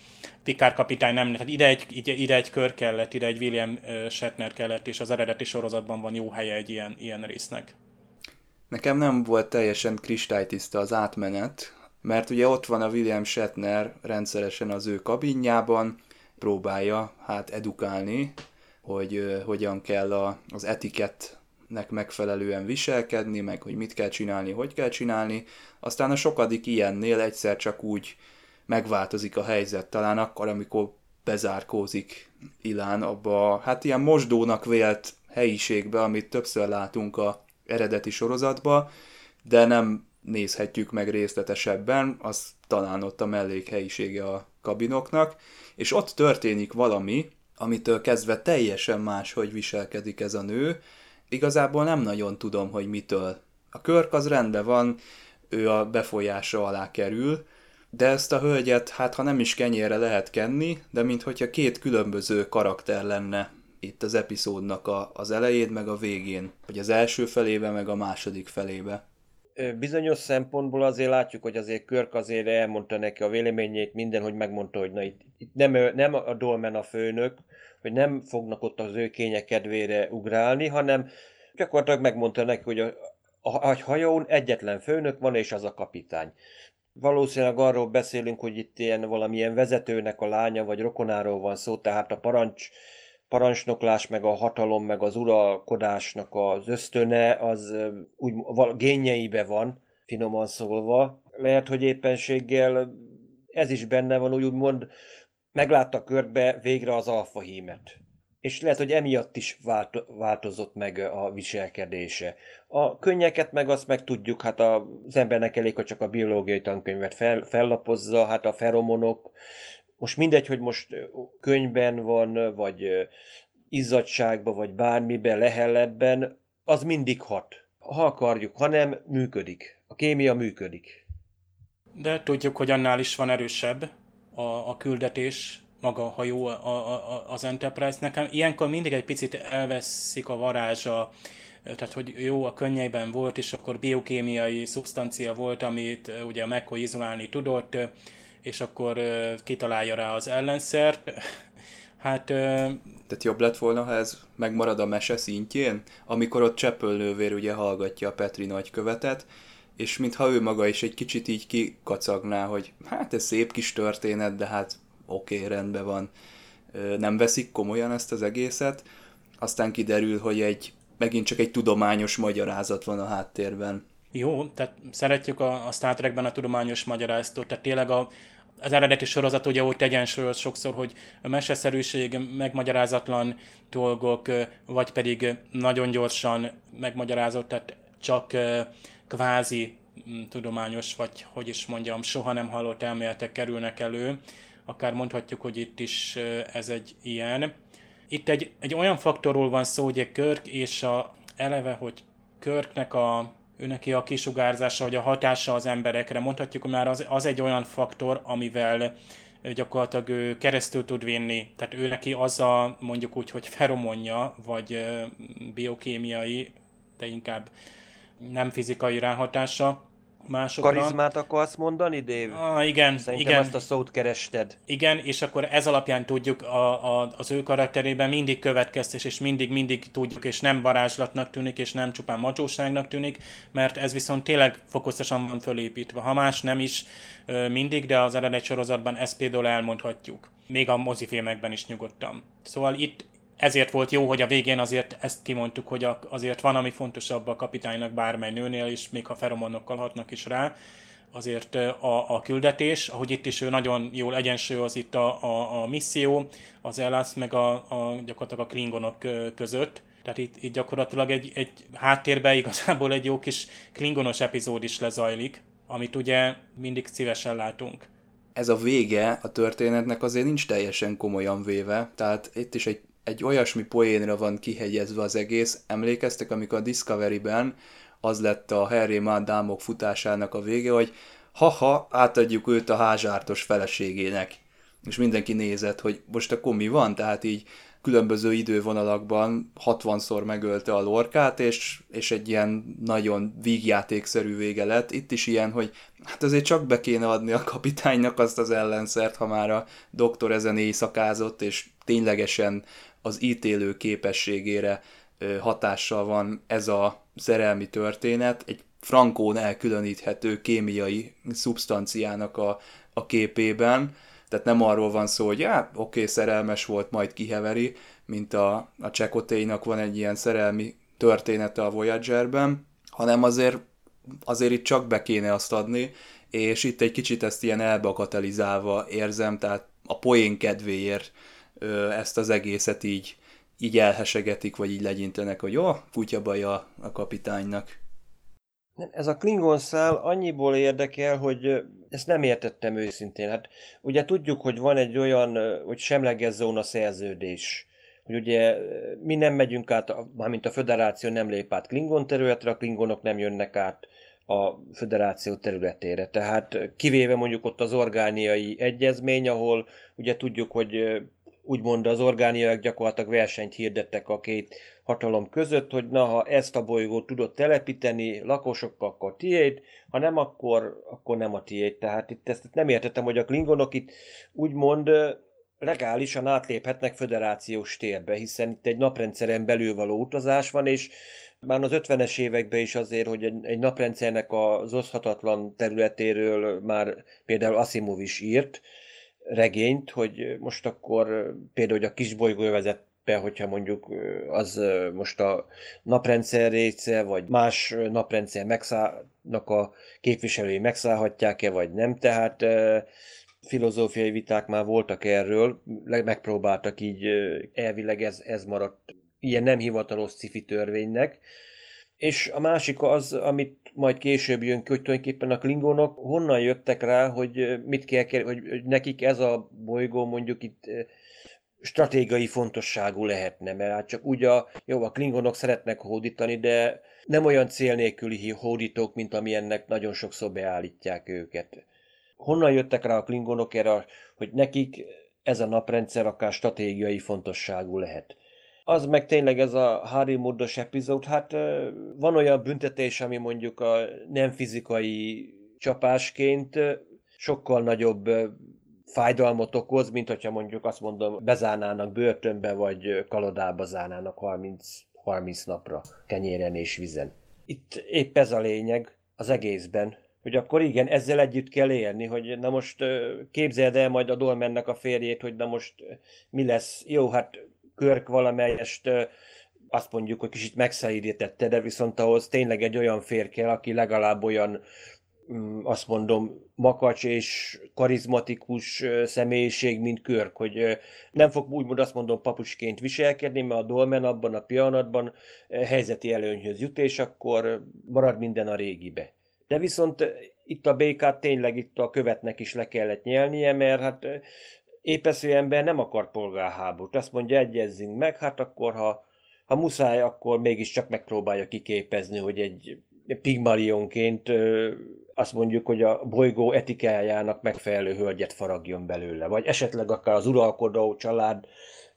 Speaker 3: Pikár kapitány nem, tehát ide egy, ide, ide egy kör kellett, ide egy William Shatner kellett, és az eredeti sorozatban van jó helye egy ilyen, ilyen résznek.
Speaker 1: Nekem nem volt teljesen kristálytiszta az átmenet, mert ugye ott van a William Shatner rendszeresen az ő kabinjában, próbálja hát edukálni hogy hogyan kell a, az etikettnek megfelelően viselkedni, meg hogy mit kell csinálni, hogy kell csinálni. Aztán a sokadik ilyennél egyszer csak úgy megváltozik a helyzet, talán akkor, amikor bezárkózik Ilán abba a, hát ilyen mosdónak vélt helyiségbe, amit többször látunk a eredeti sorozatba, de nem nézhetjük meg részletesebben, az talán ott a mellékhelyisége a kabinoknak, és ott történik valami, amitől kezdve teljesen más, hogy viselkedik ez a nő, igazából nem nagyon tudom, hogy mitől. A körk az rendben van, ő a befolyása alá kerül, de ezt a hölgyet, hát ha nem is kenyére lehet kenni, de minthogyha két különböző karakter lenne itt az epizódnak a, az elején, meg a végén. Vagy az első felébe, meg a második felébe.
Speaker 2: Bizonyos szempontból azért látjuk, hogy azért Körk azért elmondta neki a véleményét, minden, hogy megmondta, hogy na itt, itt nem, nem a Dolmen a főnök, hogy nem fognak ott az ő kénye kedvére ugrálni, hanem gyakorlatilag megmondta neki, hogy a, a, a hajón egyetlen főnök van, és az a kapitány. Valószínűleg arról beszélünk, hogy itt ilyen valamilyen vezetőnek a lánya vagy rokonáról van szó, tehát a parancs, parancsnoklás, meg a hatalom, meg az uralkodásnak az ösztöne, az úgy génjeibe van, finoman szólva. Lehet, hogy éppenséggel ez is benne van, úgy mond, meglátta körbe végre az alfahímet. És lehet, hogy emiatt is változott meg a viselkedése. A könnyeket meg azt meg tudjuk, hát az embernek elég, hogy csak a biológiai tankönyvet fel, fellapozza, hát a feromonok, most mindegy, hogy most könyvben van, vagy izzadságban, vagy bármiben, lehelletben, az mindig hat. Ha akarjuk, ha nem, működik. A kémia működik.
Speaker 3: De tudjuk, hogy annál is van erősebb a, a küldetés, maga a hajó, a, a, az Enterprise. Nekem ilyenkor mindig egy picit elveszik a varázsa, tehát hogy jó, a könnyeiben volt, és akkor biokémiai szubstancia volt, amit ugye a McCoy izolálni tudott, és akkor kitalálja rá az ellenszert. Hát...
Speaker 1: Tehát jobb lett volna, ha ez megmarad a mese szintjén, amikor ott Cseppöl ugye hallgatja a Petri nagykövetet, és mintha ő maga is egy kicsit így kikacagná, hogy hát ez szép kis történet, de hát oké, okay, rendben van. Nem veszik komolyan ezt az egészet, aztán kiderül, hogy egy megint csak egy tudományos magyarázat van a háttérben.
Speaker 3: Jó, tehát szeretjük a, a Star Trekben a tudományos magyarázatot, tehát tényleg a, az eredeti sorozat ugye ott egyensúlyoz sokszor, hogy meseszerűség, megmagyarázatlan dolgok, vagy pedig nagyon gyorsan megmagyarázott, tehát csak kvázi tudományos, vagy hogy is mondjam, soha nem hallott elméletek kerülnek elő. Akár mondhatjuk, hogy itt is ez egy ilyen. Itt egy, egy olyan faktorról van szó, hogy Körk és a eleve, hogy Körknek a ő neki a kisugárzása, vagy a hatása az emberekre. Mondhatjuk, hogy már az, az egy olyan faktor, amivel gyakorlatilag ő keresztül tud vinni. Tehát ő neki az a mondjuk úgy, hogy feromonja, vagy biokémiai, de inkább nem fizikai ráhatása, másokra.
Speaker 2: Karizmát akarsz mondani, Dave?
Speaker 3: Ah, igen,
Speaker 2: Szerintem
Speaker 3: igen.
Speaker 2: ezt a szót kerested.
Speaker 3: Igen, és akkor ez alapján tudjuk a, a, az ő karakterében mindig következtés, és mindig, mindig tudjuk, és nem varázslatnak tűnik, és nem csupán macsóságnak tűnik, mert ez viszont tényleg fokozatosan van fölépítve. Ha más nem is mindig, de az eredet sorozatban ezt például elmondhatjuk. Még a mozifilmekben is nyugodtan. Szóval itt ezért volt jó, hogy a végén azért ezt kimondtuk, hogy azért van, ami fontosabb a kapitánynak bármely nőnél is, még ha feromonokkal hatnak is rá, azért a, a küldetés, ahogy itt is ő nagyon jól egyensúlyoz itt a, a, a misszió, az elász meg a, a, gyakorlatilag a klingonok között. Tehát itt, itt gyakorlatilag egy, egy háttérben igazából egy jó kis klingonos epizód is lezajlik, amit ugye mindig szívesen látunk.
Speaker 1: Ez a vége a történetnek azért nincs teljesen komolyan véve, tehát itt is egy egy olyasmi poénra van kihegyezve az egész. Emlékeztek, amikor a Discovery-ben az lett a Harry Mandámok futásának a vége, hogy haha, átadjuk őt a házsártos feleségének. És mindenki nézett, hogy most akkor mi van, tehát így különböző idővonalakban 60-szor megölte a lorkát, és, és egy ilyen nagyon vígjátékszerű vége lett. Itt is ilyen, hogy hát azért csak be kéne adni a kapitánynak azt az ellenszert, ha már a doktor ezen éjszakázott, és ténylegesen az ítélő képességére hatással van ez a szerelmi történet, egy frankón elkülöníthető kémiai szubstanciának a, a képében, tehát nem arról van szó, hogy já, oké, okay, szerelmes volt, majd kiheveri, mint a, a Csekotéinak van egy ilyen szerelmi története a Voyagerben, hanem azért, azért itt csak be kéne azt adni, és itt egy kicsit ezt ilyen elbakatelizálva érzem, tehát a poén kedvéért ezt az egészet így, így elhesegetik, vagy így legyintenek, hogy jó, kutya baja a kapitánynak.
Speaker 2: Ez a Klingon szál annyiból érdekel, hogy ezt nem értettem őszintén. Hát ugye tudjuk, hogy van egy olyan, hogy semleges zóna szerződés, hogy ugye mi nem megyünk át, mármint a föderáció nem lép át Klingon területre, a Klingonok nem jönnek át a föderáció területére. Tehát kivéve mondjuk ott az orgániai egyezmény, ahol ugye tudjuk, hogy úgymond az orgániaiak gyakorlatilag versenyt hirdettek a két hatalom között, hogy na, ha ezt a bolygót tudod telepíteni lakosokkal, akkor tiéd, ha nem, akkor, akkor nem a tiéd. Tehát itt ezt nem értettem, hogy a klingonok itt úgymond legálisan átléphetnek föderációs térbe, hiszen itt egy naprendszeren belül való utazás van, és már az 50-es években is azért, hogy egy naprendszernek az oszhatatlan területéről már például Asimov is írt regényt, hogy most akkor például, hogy a kisbolygó vezet be, hogyha mondjuk az most a naprendszer része, vagy más naprendszer megszállnak a képviselői megszállhatják-e, vagy nem. Tehát filozófiai viták már voltak erről, megpróbáltak így, elvileg ez, ez maradt ilyen nem hivatalos sci törvénynek. És a másik az, amit majd később jön ki, hogy tulajdonképpen a klingonok honnan jöttek rá, hogy mit kell, hogy nekik ez a bolygó mondjuk itt stratégiai fontosságú lehetne, mert hát csak úgy a, jó, a klingonok szeretnek hódítani, de nem olyan cél nélküli hódítók, mint amilyennek nagyon sokszor beállítják őket. Honnan jöttek rá a klingonok erre, hogy nekik ez a naprendszer akár stratégiai fontosságú lehet? Az meg tényleg ez a Harry Murdos epizód, hát van olyan büntetés, ami mondjuk a nem fizikai csapásként sokkal nagyobb fájdalmat okoz, mint hogyha mondjuk azt mondom, bezárnának börtönbe, vagy kalodába zárnának 30, 30 napra kenyéren és vizen. Itt épp ez a lényeg az egészben, hogy akkor igen, ezzel együtt kell élni, hogy na most képzeld el majd a Dolmennek a férjét, hogy na most mi lesz. Jó, hát Körk valamelyest azt mondjuk, hogy kicsit megszerítette, de viszont ahhoz tényleg egy olyan férj kell, aki legalább olyan Mm, azt mondom, makacs és karizmatikus személyiség, mint Körk, hogy nem fog úgymond azt mondom papucsként viselkedni, mert a Dolmen abban a pillanatban helyzeti előnyhöz jut, és akkor marad minden a régibe. De viszont itt a békát tényleg itt a követnek is le kellett nyelnie, mert hát épesző ember nem akar polgárháborút. Azt mondja, egyezzünk meg, hát akkor ha, ha muszáj, akkor mégiscsak megpróbálja kiképezni, hogy egy Pigmalionként azt mondjuk, hogy a bolygó etikájának megfelelő hölgyet faragjon belőle, vagy esetleg akár az uralkodó család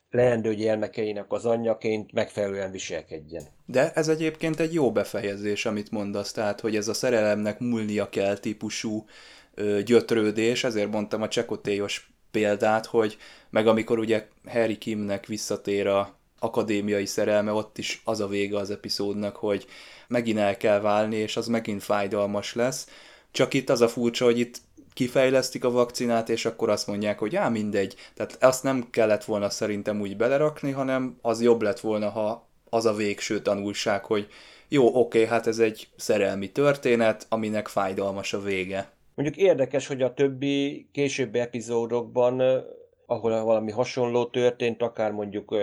Speaker 2: leendő gyermekeinek az anyjaként megfelelően viselkedjen.
Speaker 1: De ez egyébként egy jó befejezés, amit mondasz, tehát, hogy ez a szerelemnek múlnia kell típusú ö, gyötrődés, ezért mondtam a csekotélyos példát, hogy meg amikor ugye Harry Kimnek visszatér a akadémiai szerelme, ott is az a vége az epizódnak, hogy megint el kell válni, és az megint fájdalmas lesz. Csak itt az a furcsa, hogy itt kifejlesztik a vakcinát, és akkor azt mondják, hogy á, mindegy. Tehát azt nem kellett volna szerintem úgy belerakni, hanem az jobb lett volna, ha az a végső tanulság, hogy jó, oké, hát ez egy szerelmi történet, aminek fájdalmas a vége.
Speaker 2: Mondjuk érdekes, hogy a többi későbbi epizódokban, ahol valami hasonló történt, akár mondjuk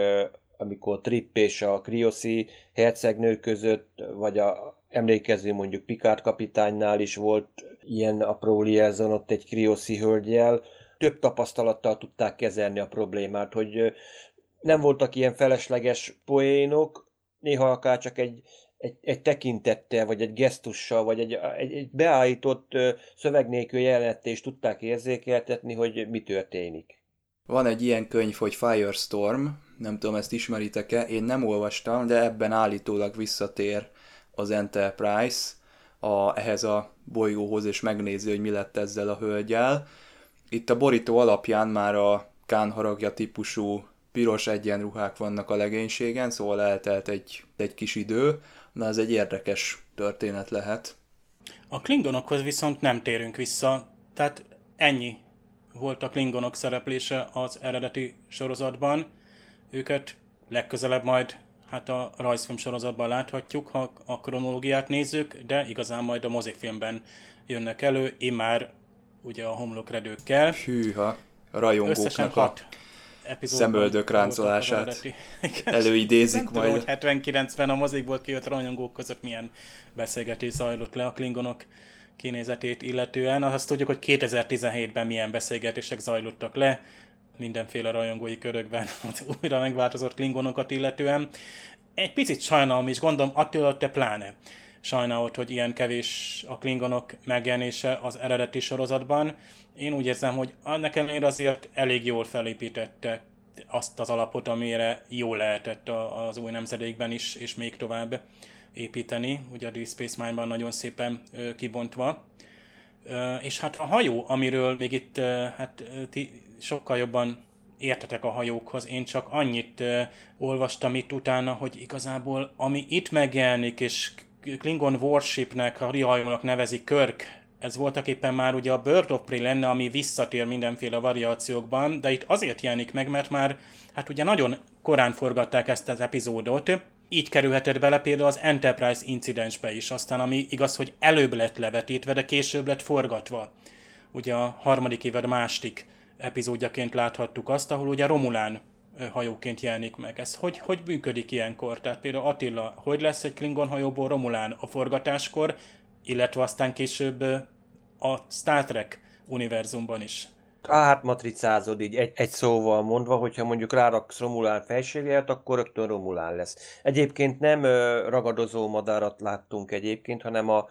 Speaker 2: amikor Tripp és a Krioszi hercegnő között, vagy a emlékező mondjuk Picard kapitánynál is volt ilyen apró liaison ott egy Krioszi hölgyel, több tapasztalattal tudták kezelni a problémát, hogy nem voltak ilyen felesleges poénok, néha akár csak egy, egy, egy tekintettel, vagy egy gesztussal, vagy egy, egy, egy beállított szöveg nélkül jelenetést tudták érzékeltetni, hogy mi történik.
Speaker 1: Van egy ilyen könyv, hogy Firestorm, nem tudom, ezt ismeritek-e, én nem olvastam, de ebben állítólag visszatér az Enterprise a, ehhez a bolygóhoz, és megnézi, hogy mi lett ezzel a hölgyel. Itt a borító alapján már a kánharagja típusú piros egyenruhák vannak a legénységen, szóval eltelt egy, egy kis idő, na ez egy érdekes történet lehet.
Speaker 3: A klingonokhoz viszont nem térünk vissza, tehát ennyi volt a klingonok szereplése az eredeti sorozatban. Őket legközelebb majd hát a rajzfilm sorozatban láthatjuk, ha a kronológiát nézzük, de igazán majd a mozifilmben jönnek elő, immár ugye a homlokredőkkel.
Speaker 1: Hűha, rajongóknak a szemöldök ráncolását előidézik
Speaker 3: Nem
Speaker 1: majd.
Speaker 3: tudom, hogy 79-ben a mozikból kijött rajongók között milyen beszélgetés zajlott le a klingonok kinézetét illetően. Azt tudjuk, hogy 2017-ben milyen beszélgetések zajlottak le, mindenféle rajongói körökben az újra megváltozott klingonokat illetően. Egy picit sajnálom is, gondolom Attila, te pláne sajnálod, hogy ilyen kevés a klingonok megjelenése az eredeti sorozatban. Én úgy érzem, hogy annak ellenére azért elég jól felépítette azt az alapot, amire jól lehetett az új nemzedékben is, és még tovább építeni, ugye a Deep Space Mine-ban nagyon szépen kibontva. És hát a hajó, amiről még itt hát ti sokkal jobban értetek a hajókhoz, én csak annyit olvastam itt utána, hogy igazából ami itt megjelenik, és Klingon Warshipnek, a hajónak nevezik Körk, ez voltak éppen már ugye a Bird of Prey lenne, ami visszatér mindenféle variációkban, de itt azért jelenik meg, mert már hát ugye nagyon korán forgatták ezt az epizódot, így kerülhetett bele például az Enterprise incidensbe is, aztán ami igaz, hogy előbb lett levetítve, de később lett forgatva. Ugye a harmadik évad második epizódjaként láthattuk azt, ahol ugye Romulán hajóként jelenik meg. Ez hogy, hogy működik ilyenkor? Tehát például Attila, hogy lesz egy Klingon hajóból Romulán a forgatáskor, illetve aztán később a Star Trek univerzumban is.
Speaker 2: átmatricázod így egy, egy szóval mondva, hogyha mondjuk ráraksz Romulán felségelt, akkor rögtön Romulán lesz. Egyébként nem ragadozó madarat láttunk egyébként, hanem a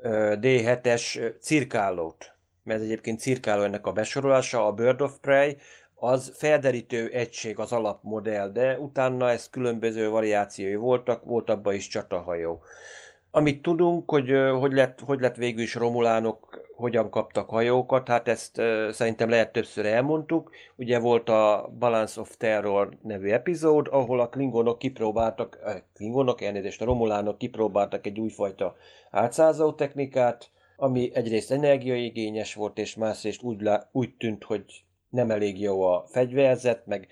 Speaker 2: ö, D7-es ö, cirkálót. Mert egyébként cirkáló ennek a besorolása, a Bird of Prey, az felderítő egység az alapmodell, de utána ez különböző variációi voltak, volt abban is csatahajó. Amit tudunk, hogy hogy lett, hogy lett végül is Romulánok, hogyan kaptak hajókat, hát ezt szerintem lehet többször elmondtuk. Ugye volt a Balance of Terror nevű epizód, ahol a klingonok kipróbáltak, eh, klingonok, elnézést, a romulánok kipróbáltak egy újfajta átszázó technikát, ami egyrészt energiaigényes volt, és másrészt úgy, lá- úgy tűnt, hogy nem elég jó a fegyverzet, meg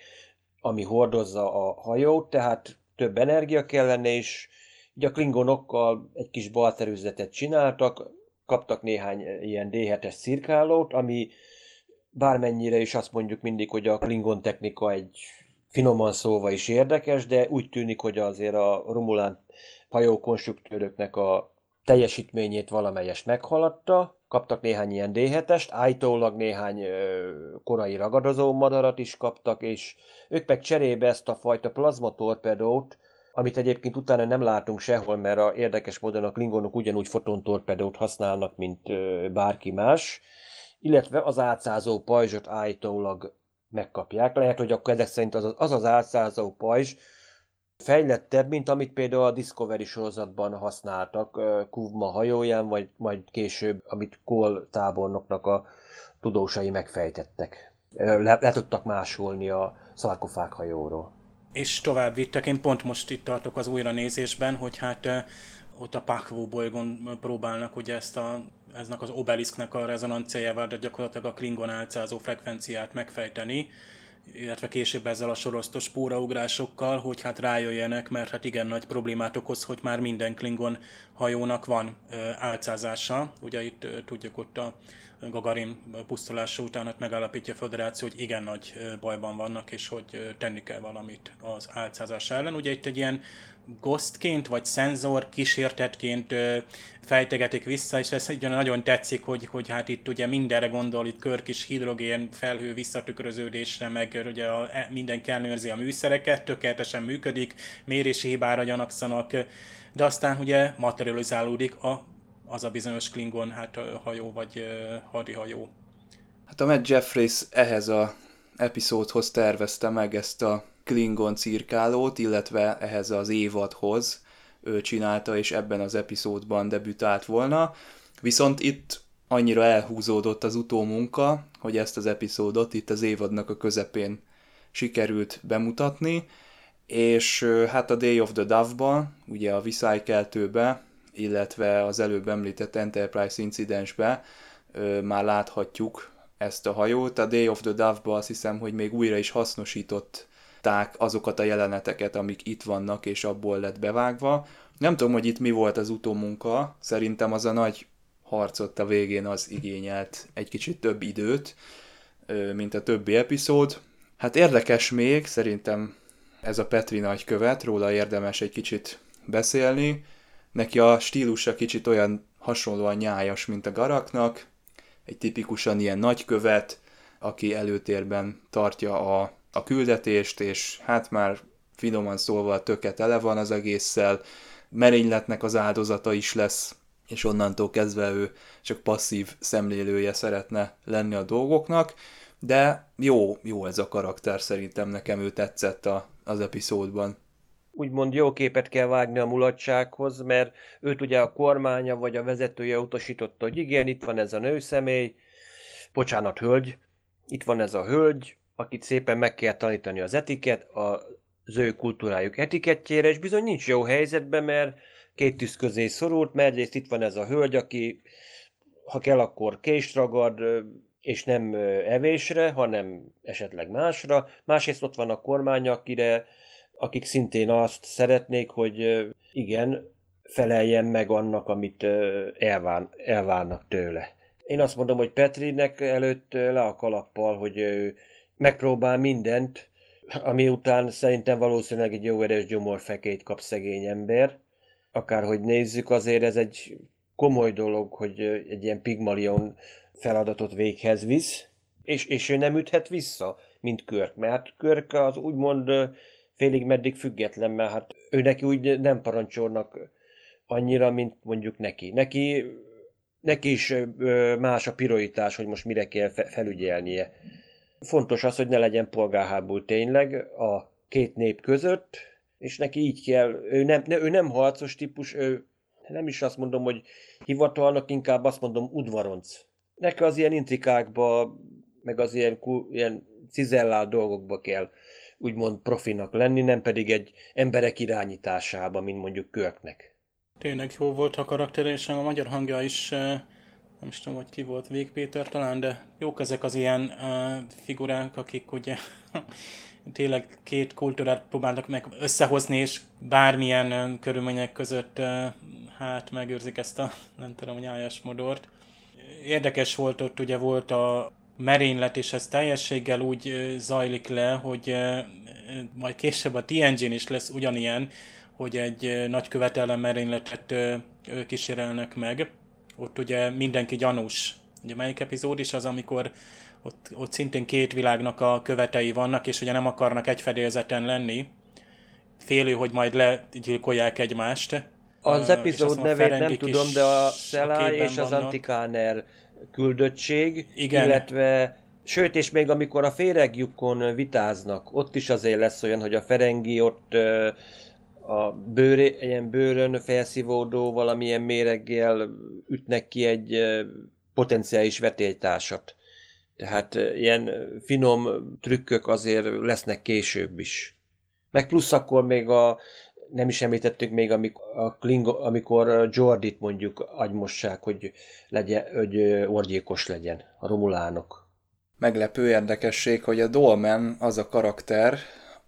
Speaker 2: ami hordozza a hajót, tehát több energia kellene, és így a klingonokkal egy kis balterüzetet csináltak, kaptak néhány ilyen D7-es cirkálót, ami bármennyire is azt mondjuk mindig, hogy a klingon technika egy finoman szóva is érdekes, de úgy tűnik, hogy azért a Romulán hajókonstruktőröknek a teljesítményét valamelyest meghaladta, kaptak néhány ilyen D7-est, állítólag néhány ö, korai ragadozó madarat is kaptak, és ők meg cserébe ezt a fajta plazmatorpedót, amit egyébként utána nem látunk sehol, mert a érdekes módon a klingonok ugyanúgy fotontorpedót használnak, mint ö, bárki más, illetve az átszázó pajzsot állítólag megkapják. Lehet, hogy akkor ezek szerint az, az, az átszázó pajzs fejlettebb, mint amit például a Discovery sorozatban használtak Kuvma hajóján, vagy majd később, amit Cole tábornoknak a tudósai megfejtettek. Le, le tudtak másolni a szarkofág hajóról.
Speaker 3: És tovább vittek, én pont most itt tartok az újranézésben, hogy hát ott a Pakvó bolygón próbálnak ugye ezt a, eznek az obelisknek a rezonanciájával, de gyakorlatilag a Klingon álcázó frekvenciát megfejteni, illetve később ezzel a sorosztos spóraugrásokkal, hogy hát rájöjjenek, mert hát igen nagy problémát okoz, hogy már minden Klingon hajónak van álcázása. Ugye itt tudjuk ott a Gagarin pusztulása után hát megállapítja a Föderáció, hogy igen nagy bajban vannak, és hogy tenni kell valamit az álcázás ellen. Ugye itt egy ilyen ghostként, vagy szenzor kísértetként ö, fejtegetik vissza, és ez ugye nagyon tetszik, hogy, hogy hát itt ugye mindenre gondol, itt körk is hidrogén felhő visszatükröződésre, meg ugye a, e- mindenki ellenőrzi a műszereket, tökéletesen működik, mérési hibára gyanakszanak, de aztán ugye materializálódik a, az a bizonyos Klingon hát, hajó vagy hadihajó.
Speaker 1: Hát a Matt Jeffries ehhez a epizódhoz tervezte meg ezt a Klingon cirkálót, illetve ehhez az évadhoz ő csinálta, és ebben az epizódban debütált volna. Viszont itt annyira elhúzódott az utómunka, hogy ezt az epizódot itt az évadnak a közepén sikerült bemutatni, és hát a Day of the Dove-ba, ugye a viszálykeltőbe, illetve az előbb említett Enterprise incidensbe már láthatjuk ezt a hajót. A Day of the Dove-ba azt hiszem, hogy még újra is hasznosított látták azokat a jeleneteket, amik itt vannak, és abból lett bevágva. Nem tudom, hogy itt mi volt az utómunka, szerintem az a nagy harcot a végén az igényelt egy kicsit több időt, mint a többi epizód. Hát érdekes még, szerintem ez a Petri nagykövet, róla érdemes egy kicsit beszélni. Neki a stílusa kicsit olyan hasonlóan nyájas, mint a Garaknak, egy tipikusan ilyen nagykövet, aki előtérben tartja a, a küldetést, és hát már finoman szólva töket tele van az egésszel, merényletnek az áldozata is lesz, és onnantól kezdve ő csak passzív szemlélője szeretne lenni a dolgoknak, de jó, jó ez a karakter, szerintem nekem ő tetszett a, az epizódban.
Speaker 2: Úgymond jó képet kell vágni a mulatsághoz, mert őt ugye a kormánya vagy a vezetője utasította, hogy igen, itt van ez a nőszemély, bocsánat, hölgy, itt van ez a hölgy, akit szépen meg kell tanítani az etiket, az ő kultúrájuk etikettjére, és bizony nincs jó helyzetben, mert két tűz közé szorult, mert egyrészt itt van ez a hölgy, aki ha kell, akkor kést ragad, és nem evésre, hanem esetleg másra. Másrészt ott van a kormány, akire, akik szintén azt szeretnék, hogy igen, feleljen meg annak, amit elván, elvárnak tőle. Én azt mondom, hogy Petrinek előtt le a kalappal, hogy megpróbál mindent, ami után szerintem valószínűleg egy jó erős gyomorfekét kap szegény ember. Akárhogy nézzük, azért ez egy komoly dolog, hogy egy ilyen pigmalion feladatot véghez visz, és, és ő nem üthet vissza, mint Körk, mert hát Körk az úgymond félig meddig független, mert hát ő neki úgy nem parancsolnak annyira, mint mondjuk neki. Neki, neki is más a prioritás, hogy most mire kell felügyelnie. Fontos az, hogy ne legyen polgárháború tényleg a két nép között, és neki így kell, ő nem, ő nem harcos típus, ő nem is azt mondom, hogy hivatalnak, inkább azt mondom udvaronc. Neki az ilyen intrikákba, meg az ilyen, ilyen cizellált dolgokba kell úgymond profinak lenni, nem pedig egy emberek irányításába, mint mondjuk Körknek.
Speaker 3: Tényleg jó volt a karakter, és a magyar hangja is, nem is tudom, hogy ki volt, Vég talán, de jók ezek az ilyen uh, figurák, akik ugye tényleg két kultúrát próbálnak meg összehozni, és bármilyen uh, körülmények között uh, hát megőrzik ezt a, nem tudom, nyájas modort. Érdekes volt ott, ugye volt a merénylet, és ez teljességgel úgy zajlik le, hogy majd később a tng is lesz ugyanilyen, hogy egy nagy követelem merényletet kísérelnek meg. Ott ugye mindenki gyanús. Ugye melyik epizód is az, amikor ott, ott szintén két világnak a követei vannak, és ugye nem akarnak egy fedélzeten lenni. Félő, hogy majd legyilkolják egymást.
Speaker 2: Az epizód nevét nem tudom, de a Szelá és az Antikáner küldöttség, Igen. illetve Sőt, és még amikor a féregjukon vitáznak, ott is azért lesz olyan, hogy a Ferengi ott a bőré, ilyen bőrön felszívódó valamilyen méreggel ütnek ki egy potenciális vetélytársat. Tehát ilyen finom trükkök azért lesznek később is. Meg plusz akkor még a, nem is említettük még, amikor, a Klingo, amikor Jordit mondjuk agymossák, hogy, legyen, hogy orgyékos legyen a romulánok.
Speaker 1: Meglepő érdekesség, hogy a Dolmen az a karakter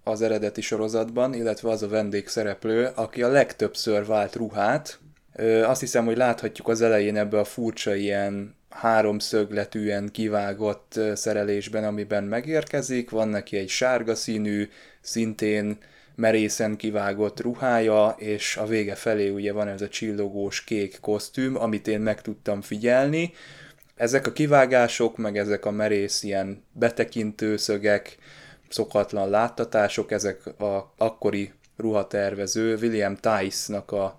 Speaker 1: az eredeti sorozatban, illetve az a vendégszereplő, aki a legtöbbször vált ruhát. Azt hiszem, hogy láthatjuk az elején ebbe a furcsa ilyen háromszögletűen kivágott szerelésben, amiben megérkezik. Van neki egy sárga színű, szintén merészen kivágott ruhája, és a vége felé ugye van ez a csillogós kék kosztüm, amit én meg tudtam figyelni. Ezek a kivágások, meg ezek a merész ilyen betekintőszögek, szokatlan láttatások, ezek a akkori ruhatervező William Tice-nak a,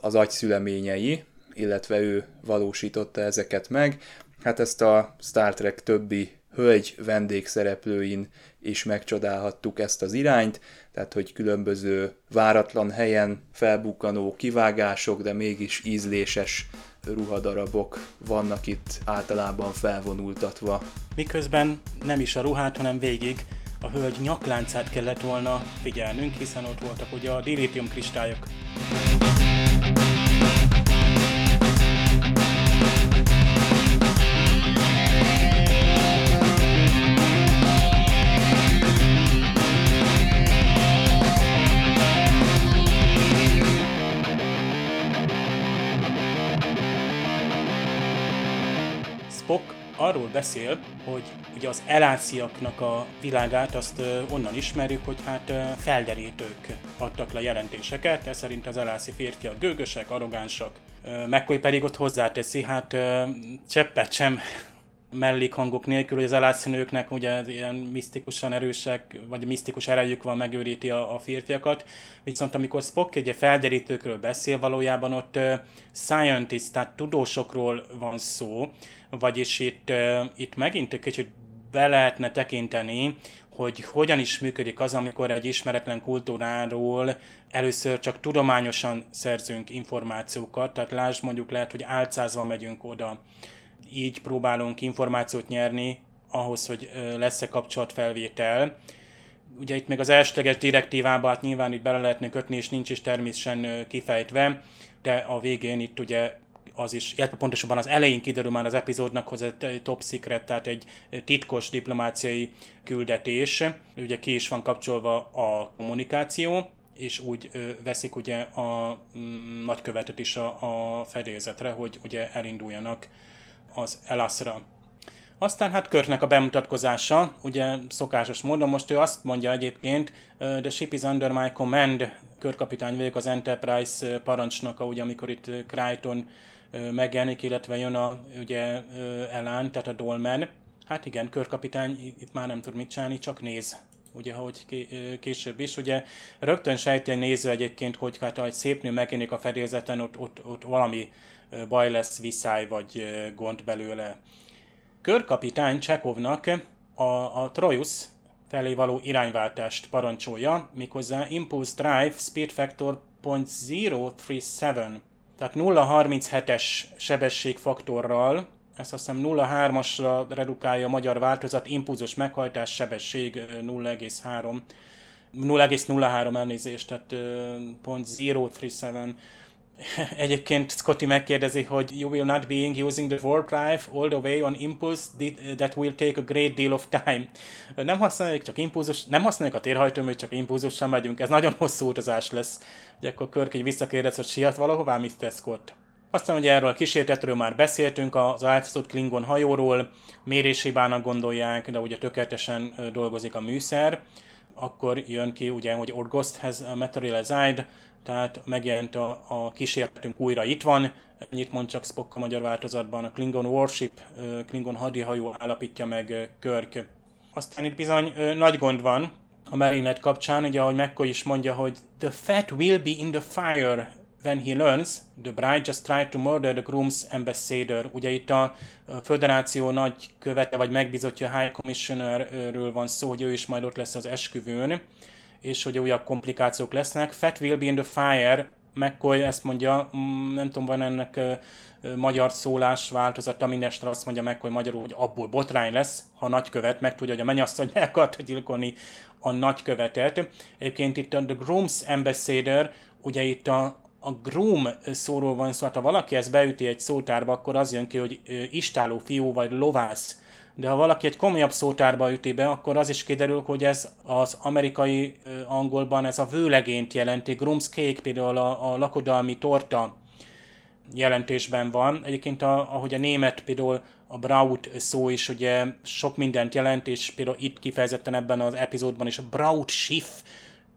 Speaker 1: az agyszüleményei, illetve ő valósította ezeket meg. Hát ezt a Star Trek többi hölgy vendégszereplőin is megcsodálhattuk ezt az irányt, tehát hogy különböző váratlan helyen felbukkanó kivágások, de mégis ízléses ruhadarabok vannak itt általában felvonultatva.
Speaker 3: Miközben nem is a ruhát, hanem végig a hölgy nyakláncát kellett volna figyelnünk, hiszen ott voltak ugye a dilítium kristályok. Spock arról beszél, hogy ugye az elásziaknak a világát azt onnan ismerjük, hogy hát felderítők adtak le jelentéseket, ez szerint az elászi férfiak gőgösek, arrogánsak, McCoy pedig ott hozzáteszi, hát cseppet sem mellékhangok nélkül, hogy az elátszínőknek ugye ilyen misztikusan erősek, vagy misztikus erejük van, megőríti a, a férfiakat. Viszont amikor Spock egy felderítőkről beszél, valójában ott uh, scientist, tehát tudósokról van szó, vagyis itt, itt megint egy kicsit be lehetne tekinteni, hogy hogyan is működik az, amikor egy ismeretlen kultúráról először csak tudományosan szerzünk információkat, tehát lásd mondjuk lehet, hogy álcázva megyünk oda így próbálunk információt nyerni ahhoz, hogy lesz-e kapcsolatfelvétel. Ugye itt még az elsőleges direktívában hát nyilván itt bele lehetne kötni, és nincs is természetesen kifejtve, de a végén itt ugye az is, illetve pontosabban az elején kiderül már az epizódnak, hogy egy top secret, tehát egy titkos diplomáciai küldetés. Ugye ki is van kapcsolva a kommunikáció, és úgy veszik ugye a mm, nagykövetet is a, a fedélzetre, hogy ugye elinduljanak az Elaszra. Aztán hát Körknek a bemutatkozása, ugye szokásos módon, most ő azt mondja egyébként, the ship is under my command, körkapitány vagyok az Enterprise parancsnoka, ugye amikor itt Crichton megjelenik, illetve jön a ugye Elán, tehát a Dolmen. Hát igen, körkapitány itt már nem tud mit csinálni, csak néz ugye, ahogy később is. Ugye rögtön sejti a néző egyébként, hogy hát egy szép nő megjelenik a fedélzeten, ott, ott, ott valami baj lesz, viszály vagy gond belőle. Körkapitány Csekovnak a, a Trojus felé való irányváltást parancsolja, méghozzá Impulse Drive Speed Factor .037, tehát 0,37-es sebességfaktorral, ezt azt hiszem 0,3-asra redukálja a magyar változat, impulzus meghajtás sebesség 0,3 0,03 elnézést, tehát .037 Egyébként Scotty megkérdezi, hogy you will not be using the warp drive all the way on impulse that will take a great deal of time. Nem használjuk, csak impulzus, nem használjuk a térhajtóműt, csak impulzussal megyünk. Ez nagyon hosszú utazás lesz. Ugye akkor Körk egy visszakérdez, hogy siet valahová, Mr. Scott. Aztán ugye erről a kísérletről már beszéltünk, az álcázott Klingon hajóról, méréshibának gondolják, de ugye tökéletesen dolgozik a műszer. Akkor jön ki ugye, hogy Orgost has materialized, tehát megjelent a, a kísérletünk újra itt van, ennyit mond csak Spock a magyar változatban, a Klingon Warship, Klingon hadihajó állapítja meg Körk. Aztán itt bizony nagy gond van a Marinet kapcsán, ugye ahogy McCoy is mondja, hogy the fat will be in the fire when he learns the bride just tried to murder the groom's ambassador. Ugye itt a föderáció nagy követe vagy megbizotja High Commissionerről van szó, hogy ő is majd ott lesz az esküvőn és hogy újabb komplikációk lesznek. Fat will be in the fire, McCoy ezt mondja, mm, nem tudom, van ennek magyar szólás változata, mindestre azt mondja meg, hogy magyarul, hogy abból botrány lesz, ha nagykövet meg tudja, hogy a mennyasszony el akarta gyilkolni a nagykövetet. Egyébként itt a The Groom's Ambassador, ugye itt a, a groom szóról van szó, hát ha valaki ezt beüti egy szótárba, akkor az jön ki, hogy istáló fiú vagy lovász de ha valaki egy komolyabb szótárba üti be, akkor az is kiderül, hogy ez az amerikai angolban ez a vőlegényt jelenti. Grum's cake például a, a lakodalmi torta jelentésben van. Egyébként a, ahogy a német például a Braut szó is ugye sok mindent jelent, és például itt kifejezetten ebben az epizódban is a Braut Schiff,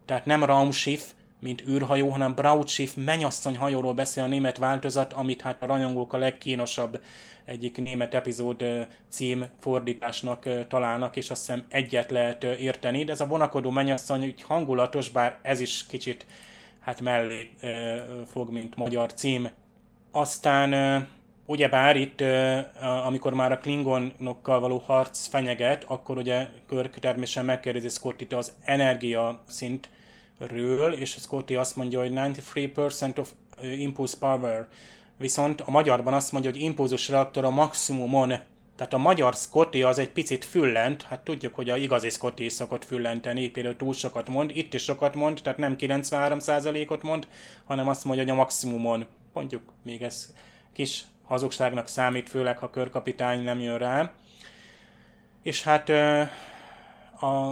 Speaker 3: tehát nem Raumschiff, mint űrhajó, hanem Braut Schiff menyasszony hajóról beszél a német változat, amit hát a rajongók a legkínosabb egyik német epizód cím fordításnak találnak, és azt hiszem egyet lehet érteni, de ez a vonakodó mennyasszony úgy hangulatos, bár ez is kicsit hát mellé fog, mint magyar cím. Aztán ugyebár itt, amikor már a Klingonokkal való harc fenyeget, akkor ugye Körk természetesen megkérdezi Scottit az energia szintről, és Scotty azt mondja, hogy 93% of impulse power viszont a magyarban azt mondja, hogy impulzus reaktor a maximumon, tehát a magyar Scotty az egy picit füllent, hát tudjuk, hogy a igazi Scotty is szokott füllenteni, például túl sokat mond, itt is sokat mond, tehát nem 93%-ot mond, hanem azt mondja, hogy a maximumon. Mondjuk még ez kis hazugságnak számít, főleg ha körkapitány nem jön rá. És hát a,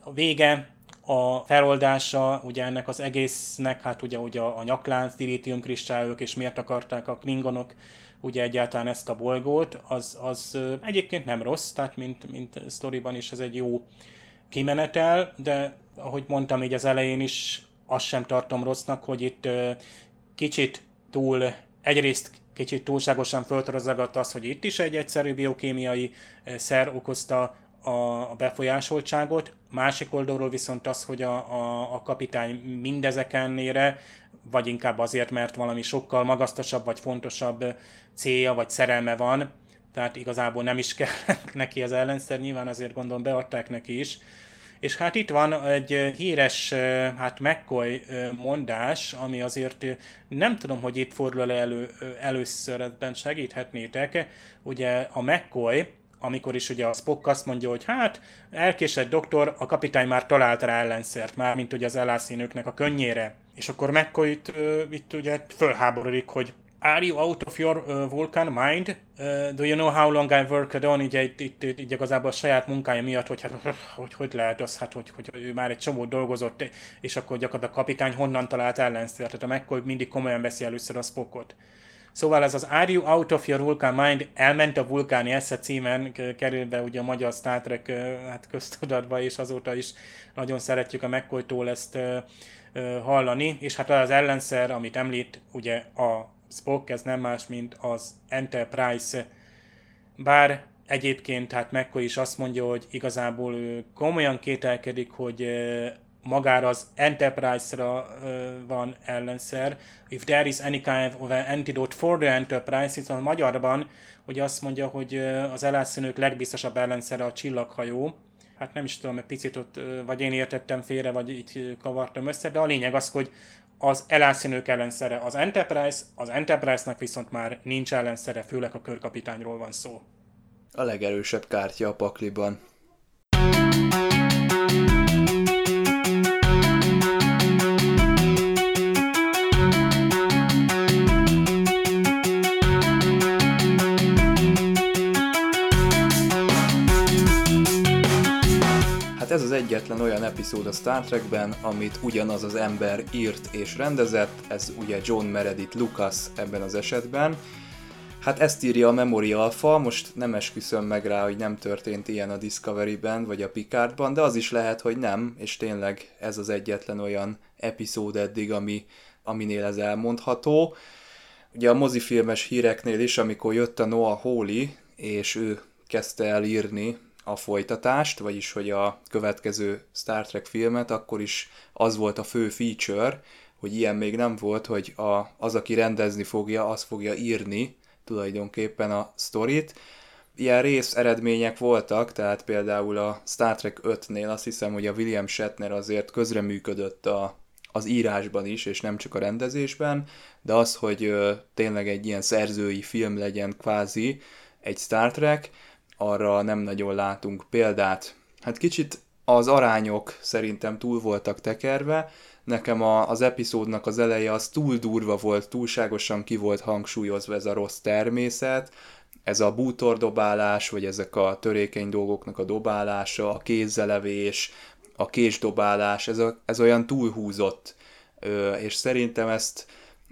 Speaker 3: a vége a feloldása ugye ennek az egésznek, hát ugye, ugye a, a nyaklánc, dilithium kristályok, és miért akarták a klingonok ugye egyáltalán ezt a bolygót, az, az egyébként nem rossz, tehát mint, mint sztoriban is ez egy jó kimenetel, de ahogy mondtam így az elején is, azt sem tartom rossznak, hogy itt kicsit túl, egyrészt kicsit túlságosan föltorozagadt az, hogy itt is egy egyszerű biokémiai szer okozta a befolyásoltságot, másik oldalról viszont az, hogy a, a, a kapitány mindezekenére, vagy inkább azért, mert valami sokkal magasztosabb vagy fontosabb célja vagy szerelme van, tehát igazából nem is kell neki az ellenszer, nyilván azért gondolom beadták neki is. És hát itt van egy híres, hát McCoy mondás, ami azért nem tudom, hogy itt fordul elő, először, ebben segíthetnétek. Ugye a McCoy, amikor is ugye a Spock azt mondja, hogy hát elkésett doktor, a kapitány már talált rá ellenszert, már mint ugye az elászínőknek a könnyére. És akkor McCoy itt, itt ugye fölháborodik, hogy Are you out of your uh, Vulcan mind? Uh, do you know how long I worked on? Így, itt, itt, itt igazából a saját munkája miatt, hogy hát, hogy, hogy lehet az, hát, hogy, hogy ő már egy csomó dolgozott, és akkor gyakorlatilag a kapitány honnan talált ellenszert. Tehát a McCoy mindig komolyan veszi először a Spockot. Szóval ez az Are you out of your Vulcan mind? Elment a vulkáni esze címen, kerül be ugye a magyar Star Trek hát köztudatba, és azóta is nagyon szeretjük a McCoy-tól ezt hallani, és hát az ellenszer, amit említ, ugye a Spock, ez nem más, mint az Enterprise, bár egyébként hát McCoy is azt mondja, hogy igazából ő komolyan kételkedik, hogy magára az Enterprise-ra van ellenszer. If there is any kind of an antidote for the Enterprise, a magyarban hogy azt mondja, hogy az elászínők legbiztosabb ellenszere a csillaghajó. Hát nem is tudom, egy picit ott, vagy én értettem félre, vagy így kavartam össze, de a lényeg az, hogy az elászínők ellenszere az Enterprise, az Enterprise-nak viszont már nincs ellenszere, főleg a körkapitányról van szó.
Speaker 1: A legerősebb kártya a pakliban. Ez az egyetlen olyan epizód a Star Trekben, amit ugyanaz az ember írt és rendezett, ez ugye John Meredith Lucas ebben az esetben. Hát ezt írja a Memory Alpha, most nem esküszöm meg rá, hogy nem történt ilyen a Discovery-ben, vagy a Picardban, de az is lehet, hogy nem, és tényleg ez az egyetlen olyan epizód eddig, ami, aminél ez elmondható. Ugye a mozifilmes híreknél is, amikor jött a Noah Hawley, és ő kezdte el írni a folytatást, vagyis hogy a következő Star Trek filmet, akkor is az volt a fő feature, hogy ilyen még nem volt, hogy a, az, aki rendezni fogja, az fogja írni tulajdonképpen a sztorit. Ilyen rész eredmények voltak, tehát például a Star Trek 5-nél azt hiszem, hogy a William Shatner azért közreműködött a, az írásban is, és nem csak a rendezésben, de az, hogy ö, tényleg egy ilyen szerzői film legyen kvázi egy Star Trek, arra nem nagyon látunk példát. Hát kicsit az arányok szerintem túl voltak tekerve, nekem a, az epizódnak az eleje az túl durva volt, túlságosan ki volt hangsúlyozva ez a rossz természet, ez a bútordobálás, vagy ezek a törékeny dolgoknak a dobálása, a kézzelevés, a késdobálás, ez, a, ez olyan túlhúzott, ö, és szerintem ezt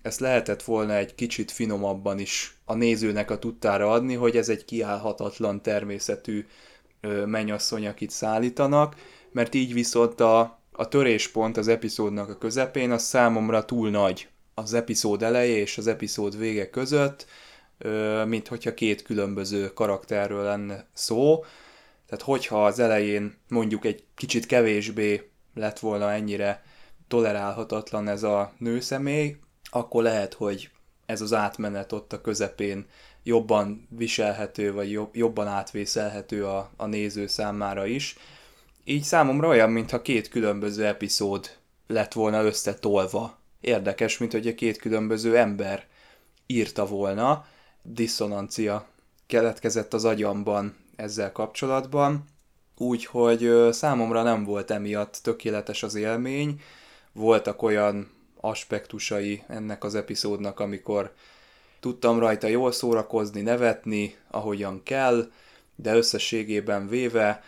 Speaker 1: ezt lehetett volna egy kicsit finomabban is a nézőnek a tudtára adni, hogy ez egy kiállhatatlan természetű mennyasszony, akit szállítanak, mert így viszont a, a töréspont az epizódnak a közepén az számomra túl nagy az epizód eleje és az epizód vége között, mint hogyha két különböző karakterről lenne szó. Tehát hogyha az elején mondjuk egy kicsit kevésbé lett volna ennyire tolerálhatatlan ez a nőszemély, akkor lehet, hogy ez az átmenet ott a közepén jobban viselhető, vagy jobban átvészelhető a, a néző számára is. Így számomra olyan, mintha két különböző epizód lett volna összetolva. Érdekes, mint hogy a két különböző ember írta volna. Diszonancia keletkezett az agyamban ezzel kapcsolatban, úgyhogy számomra nem volt emiatt tökéletes az élmény. Voltak olyan aspektusai ennek az epizódnak, amikor tudtam rajta jól szórakozni, nevetni, ahogyan kell, de összességében véve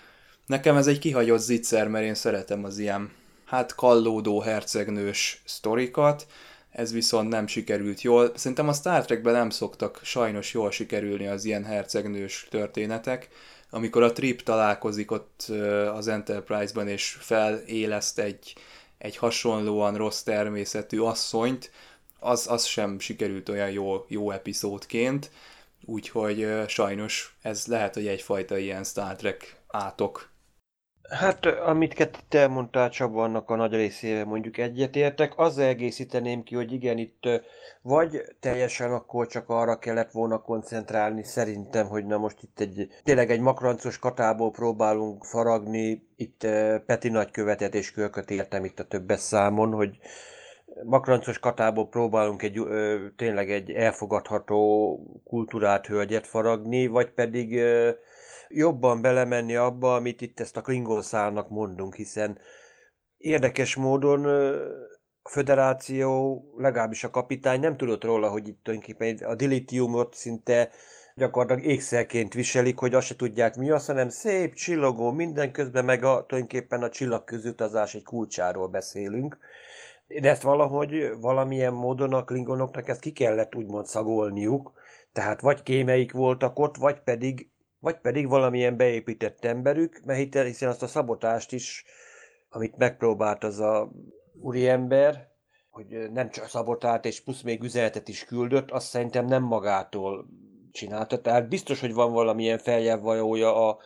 Speaker 1: nekem ez egy kihagyott zicser, mert én szeretem az ilyen hát kallódó hercegnős sztorikat. ez viszont nem sikerült jól. Szerintem a Star Trekben nem szoktak sajnos jól sikerülni az ilyen hercegnős történetek. Amikor a Trip találkozik ott az Enterprise-ban és feléleszt egy, egy hasonlóan rossz természetű asszonyt, az, az sem sikerült olyan jó, jó epizódként, úgyhogy sajnos ez lehet, hogy egyfajta ilyen Star Trek átok
Speaker 2: Hát, amit te elmondtál Csaba, annak a nagy részével mondjuk egyetértek. Azzal egészíteném ki, hogy igen, itt vagy teljesen akkor csak arra kellett volna koncentrálni, szerintem, hogy na most itt egy tényleg egy makrancos katából próbálunk faragni, itt Peti nagykövetet és Kölköt értem itt a többes számon, hogy makrancos katából próbálunk egy, ö, tényleg egy elfogadható kultúrát hölgyet faragni, vagy pedig ö, jobban belemenni abba, amit itt ezt a Klingon szálnak mondunk, hiszen érdekes módon a föderáció, legalábbis a kapitány nem tudott róla, hogy itt tulajdonképpen a dilitiumot szinte gyakorlatilag ékszerként viselik, hogy azt se tudják mi az, hanem szép, csillogó, minden közben meg a, tulajdonképpen a csillagközutazás egy kulcsáról beszélünk. De ezt valahogy valamilyen módon a klingonoknak ezt ki kellett úgymond szagolniuk, tehát vagy kémeik voltak ott, vagy pedig vagy pedig valamilyen beépített emberük, mert hiszen azt a szabotást is, amit megpróbált az a úriember, hogy nem csak szabotált, és plusz még üzenetet is küldött, azt szerintem nem magától csinálta. Tehát biztos, hogy van valamilyen feljávvajója a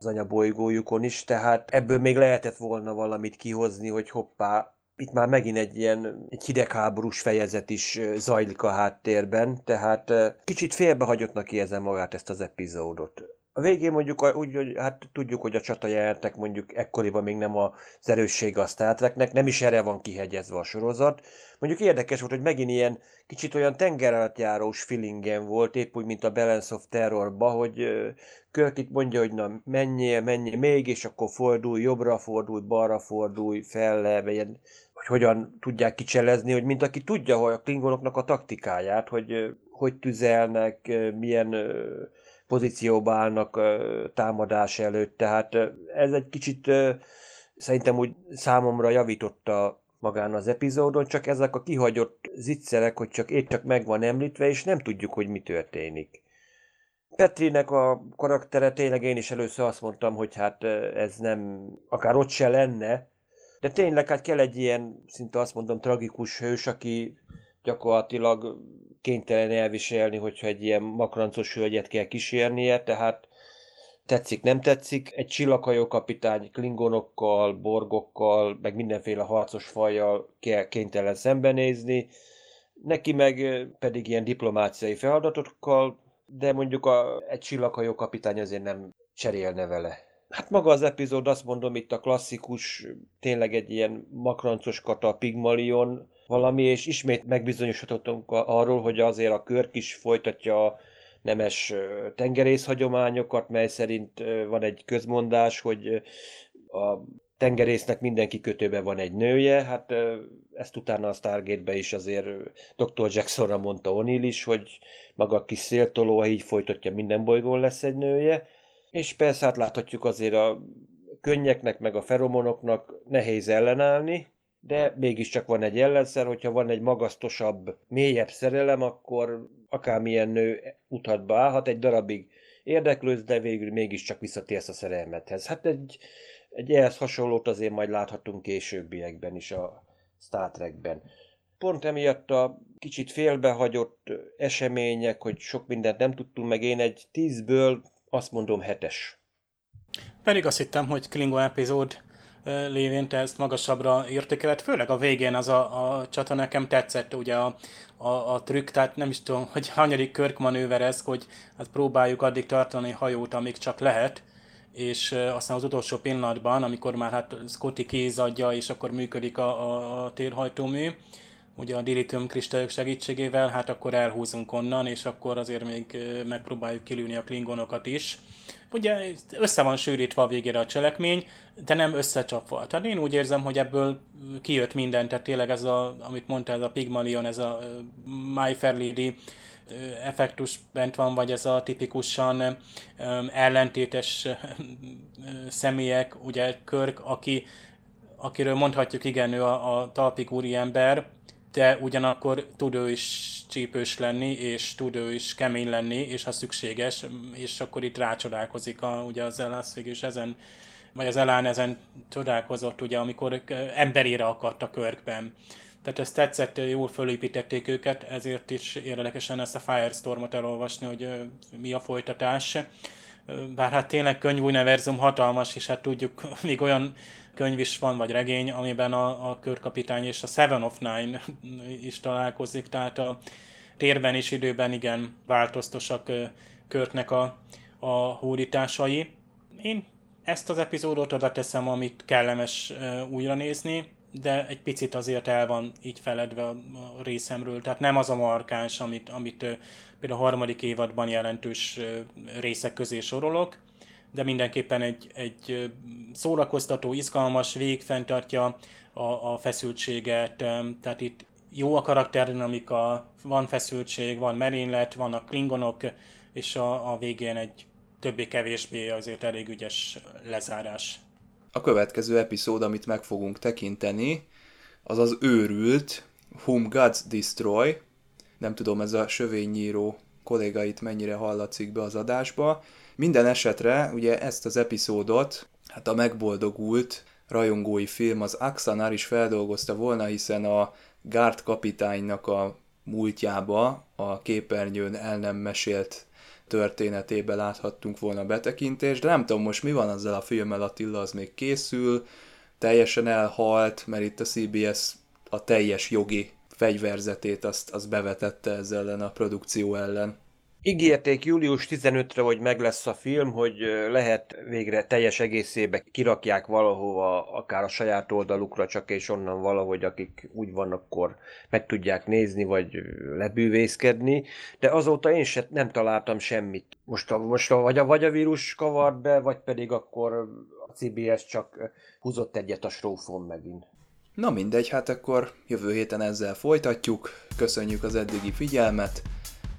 Speaker 2: az anyabolygójukon is, tehát ebből még lehetett volna valamit kihozni, hogy hoppá, itt már megint egy ilyen egy hidegháborús fejezet is zajlik a háttérben, tehát kicsit félbehagyottnak érzem magát ezt az epizódot. A végén mondjuk úgy, hogy hát tudjuk, hogy a csata jelentek mondjuk ekkoriban még nem az erőssége a Star Treknek, nem is erre van kihegyezve a sorozat. Mondjuk érdekes volt, hogy megint ilyen kicsit olyan tengeralattjárós feelingen volt, épp úgy, mint a Balance of Terrorba, hogy Kirk itt mondja, hogy na menjél, menjél még, és akkor fordulj, jobbra fordulj, balra fordulj, fel le, ilyen hogy hogyan tudják kicselezni, hogy mint aki tudja, hogy a klingonoknak a taktikáját, hogy hogy tüzelnek, milyen pozícióba állnak támadás előtt, tehát ez egy kicsit szerintem úgy számomra javította magán az epizódon, csak ezek a kihagyott zicserek, hogy csak épp csak meg van említve, és nem tudjuk, hogy mi történik. Petrinek a karaktere tényleg én is először azt mondtam, hogy hát ez nem, akár ott se lenne, de tényleg hát kell egy ilyen, szinte azt mondom, tragikus hős, aki gyakorlatilag kénytelen elviselni, hogyha egy ilyen makrancos hölgyet kell kísérnie, tehát tetszik, nem tetszik. Egy csillaghajó kapitány klingonokkal, borgokkal, meg mindenféle harcos fajjal kell kénytelen szembenézni, neki meg pedig ilyen diplomáciai feladatokkal, de mondjuk a, egy csillaghajó kapitány azért nem cserélne vele. Hát maga az epizód, azt mondom, itt a klasszikus, tényleg egy ilyen makrancos kata, pigmalion valami, és ismét megbizonyosodhatunk arról, hogy azért a Körk is folytatja a nemes tengerész hagyományokat, mely szerint van egy közmondás, hogy a tengerésznek mindenki kötőben van egy nője, hát ezt utána a Stargate-be is azért Dr. Jacksonra mondta O'Neill is, hogy maga a kis széltoló, így folytatja, minden bolygón lesz egy nője, és persze hát láthatjuk azért a könnyeknek, meg a feromonoknak nehéz ellenállni, de mégiscsak van egy ellenszer, hogyha van egy magasztosabb, mélyebb szerelem, akkor akármilyen nő utatba állhat, egy darabig érdeklőz, de végül mégiscsak visszatérsz a szerelmethez. Hát egy, egy ehhez hasonlót azért majd láthatunk későbbiekben is a Star Trekben. Pont emiatt a kicsit félbehagyott események, hogy sok mindent nem tudtunk meg, én egy tízből azt mondom hetes.
Speaker 3: Pedig azt hittem, hogy Klingon epizód lévén te ezt magasabbra értékeled, főleg a végén az a, a csata nekem tetszett, ugye a, a, a trükk, tehát nem is tudom, hogy hanyadik Körk manőver ez, hogy hát próbáljuk addig tartani hajót, amíg csak lehet, és aztán az utolsó pillanatban, amikor már hát Scotty kézadja, és akkor működik a, a, a térhajtómű, ugye a dilithium kristályok segítségével, hát akkor elhúzunk onnan, és akkor azért még megpróbáljuk kilőni a klingonokat is. Ugye össze van sűrítve a végére a cselekmény, de nem összecsapva. Tehát én úgy érzem, hogy ebből kijött minden, tehát tényleg ez a, amit mondta, ez a Pygmalion, ez a My Fair Lady effektus bent van, vagy ez a tipikusan ellentétes személyek, ugye Körk, aki, akiről mondhatjuk, igen, ő a, a talpig úri ember, de ugyanakkor tud ő is csípős lenni, és tud ő is kemény lenni, és ha szükséges, és akkor itt rácsodálkozik a, ugye az Elász is ezen, vagy az Elán ezen csodálkozott, ugye, amikor emberére akadt a körkben. Tehát ezt tetszett, jól fölépítették őket, ezért is érdekesen ezt a Firestormot elolvasni, hogy mi a folytatás. Bár hát tényleg könyvuniverzum hatalmas, és hát tudjuk, még olyan könyv is van, vagy regény, amiben a, a körkapitány és a Seven of Nine is találkozik, tehát a térben és időben igen változtosak Körknek a, a hódításai. Én ezt az epizódot oda teszem, amit kellemes újra nézni, de egy picit azért el van így feledve a részemről. Tehát nem az a markáns, amit, amit például a harmadik évadban jelentős részek közé sorolok, de mindenképpen egy, egy szórakoztató, izgalmas, végigfenntartja a, a feszültséget, tehát itt jó a karakterdinamika, van feszültség, van merénylet, vannak klingonok, és a, a végén egy többé-kevésbé azért elég ügyes lezárás.
Speaker 1: A következő epizód, amit meg fogunk tekinteni, az az őrült Whom Gods Destroy. Nem tudom, ez a sövénynyíró kollégait mennyire hallatszik be az adásba. Minden esetre ugye ezt az epizódot, hát a megboldogult rajongói film az Axanar is feldolgozta volna, hiszen a Gárd kapitánynak a múltjába a képernyőn el nem mesélt történetébe láthattunk volna betekintést, de nem tudom most mi van azzal a filmmel, Attila az még készül, teljesen elhalt, mert itt a CBS a teljes jogi fegyverzetét azt, azt bevetette ezzel ellen a produkció ellen.
Speaker 2: Ígérték július 15-re, hogy meg lesz a film, hogy lehet végre teljes egészébe kirakják valahova, akár a saját oldalukra csak, és onnan valahogy, akik úgy vannak, akkor meg tudják nézni, vagy lebűvészkedni, de azóta én sem nem találtam semmit. Most, a, most a, vagy, a, vagy a vírus kavart be, vagy pedig akkor a CBS csak húzott egyet a strófon megint.
Speaker 1: Na mindegy, hát akkor jövő héten ezzel folytatjuk. Köszönjük az eddigi figyelmet.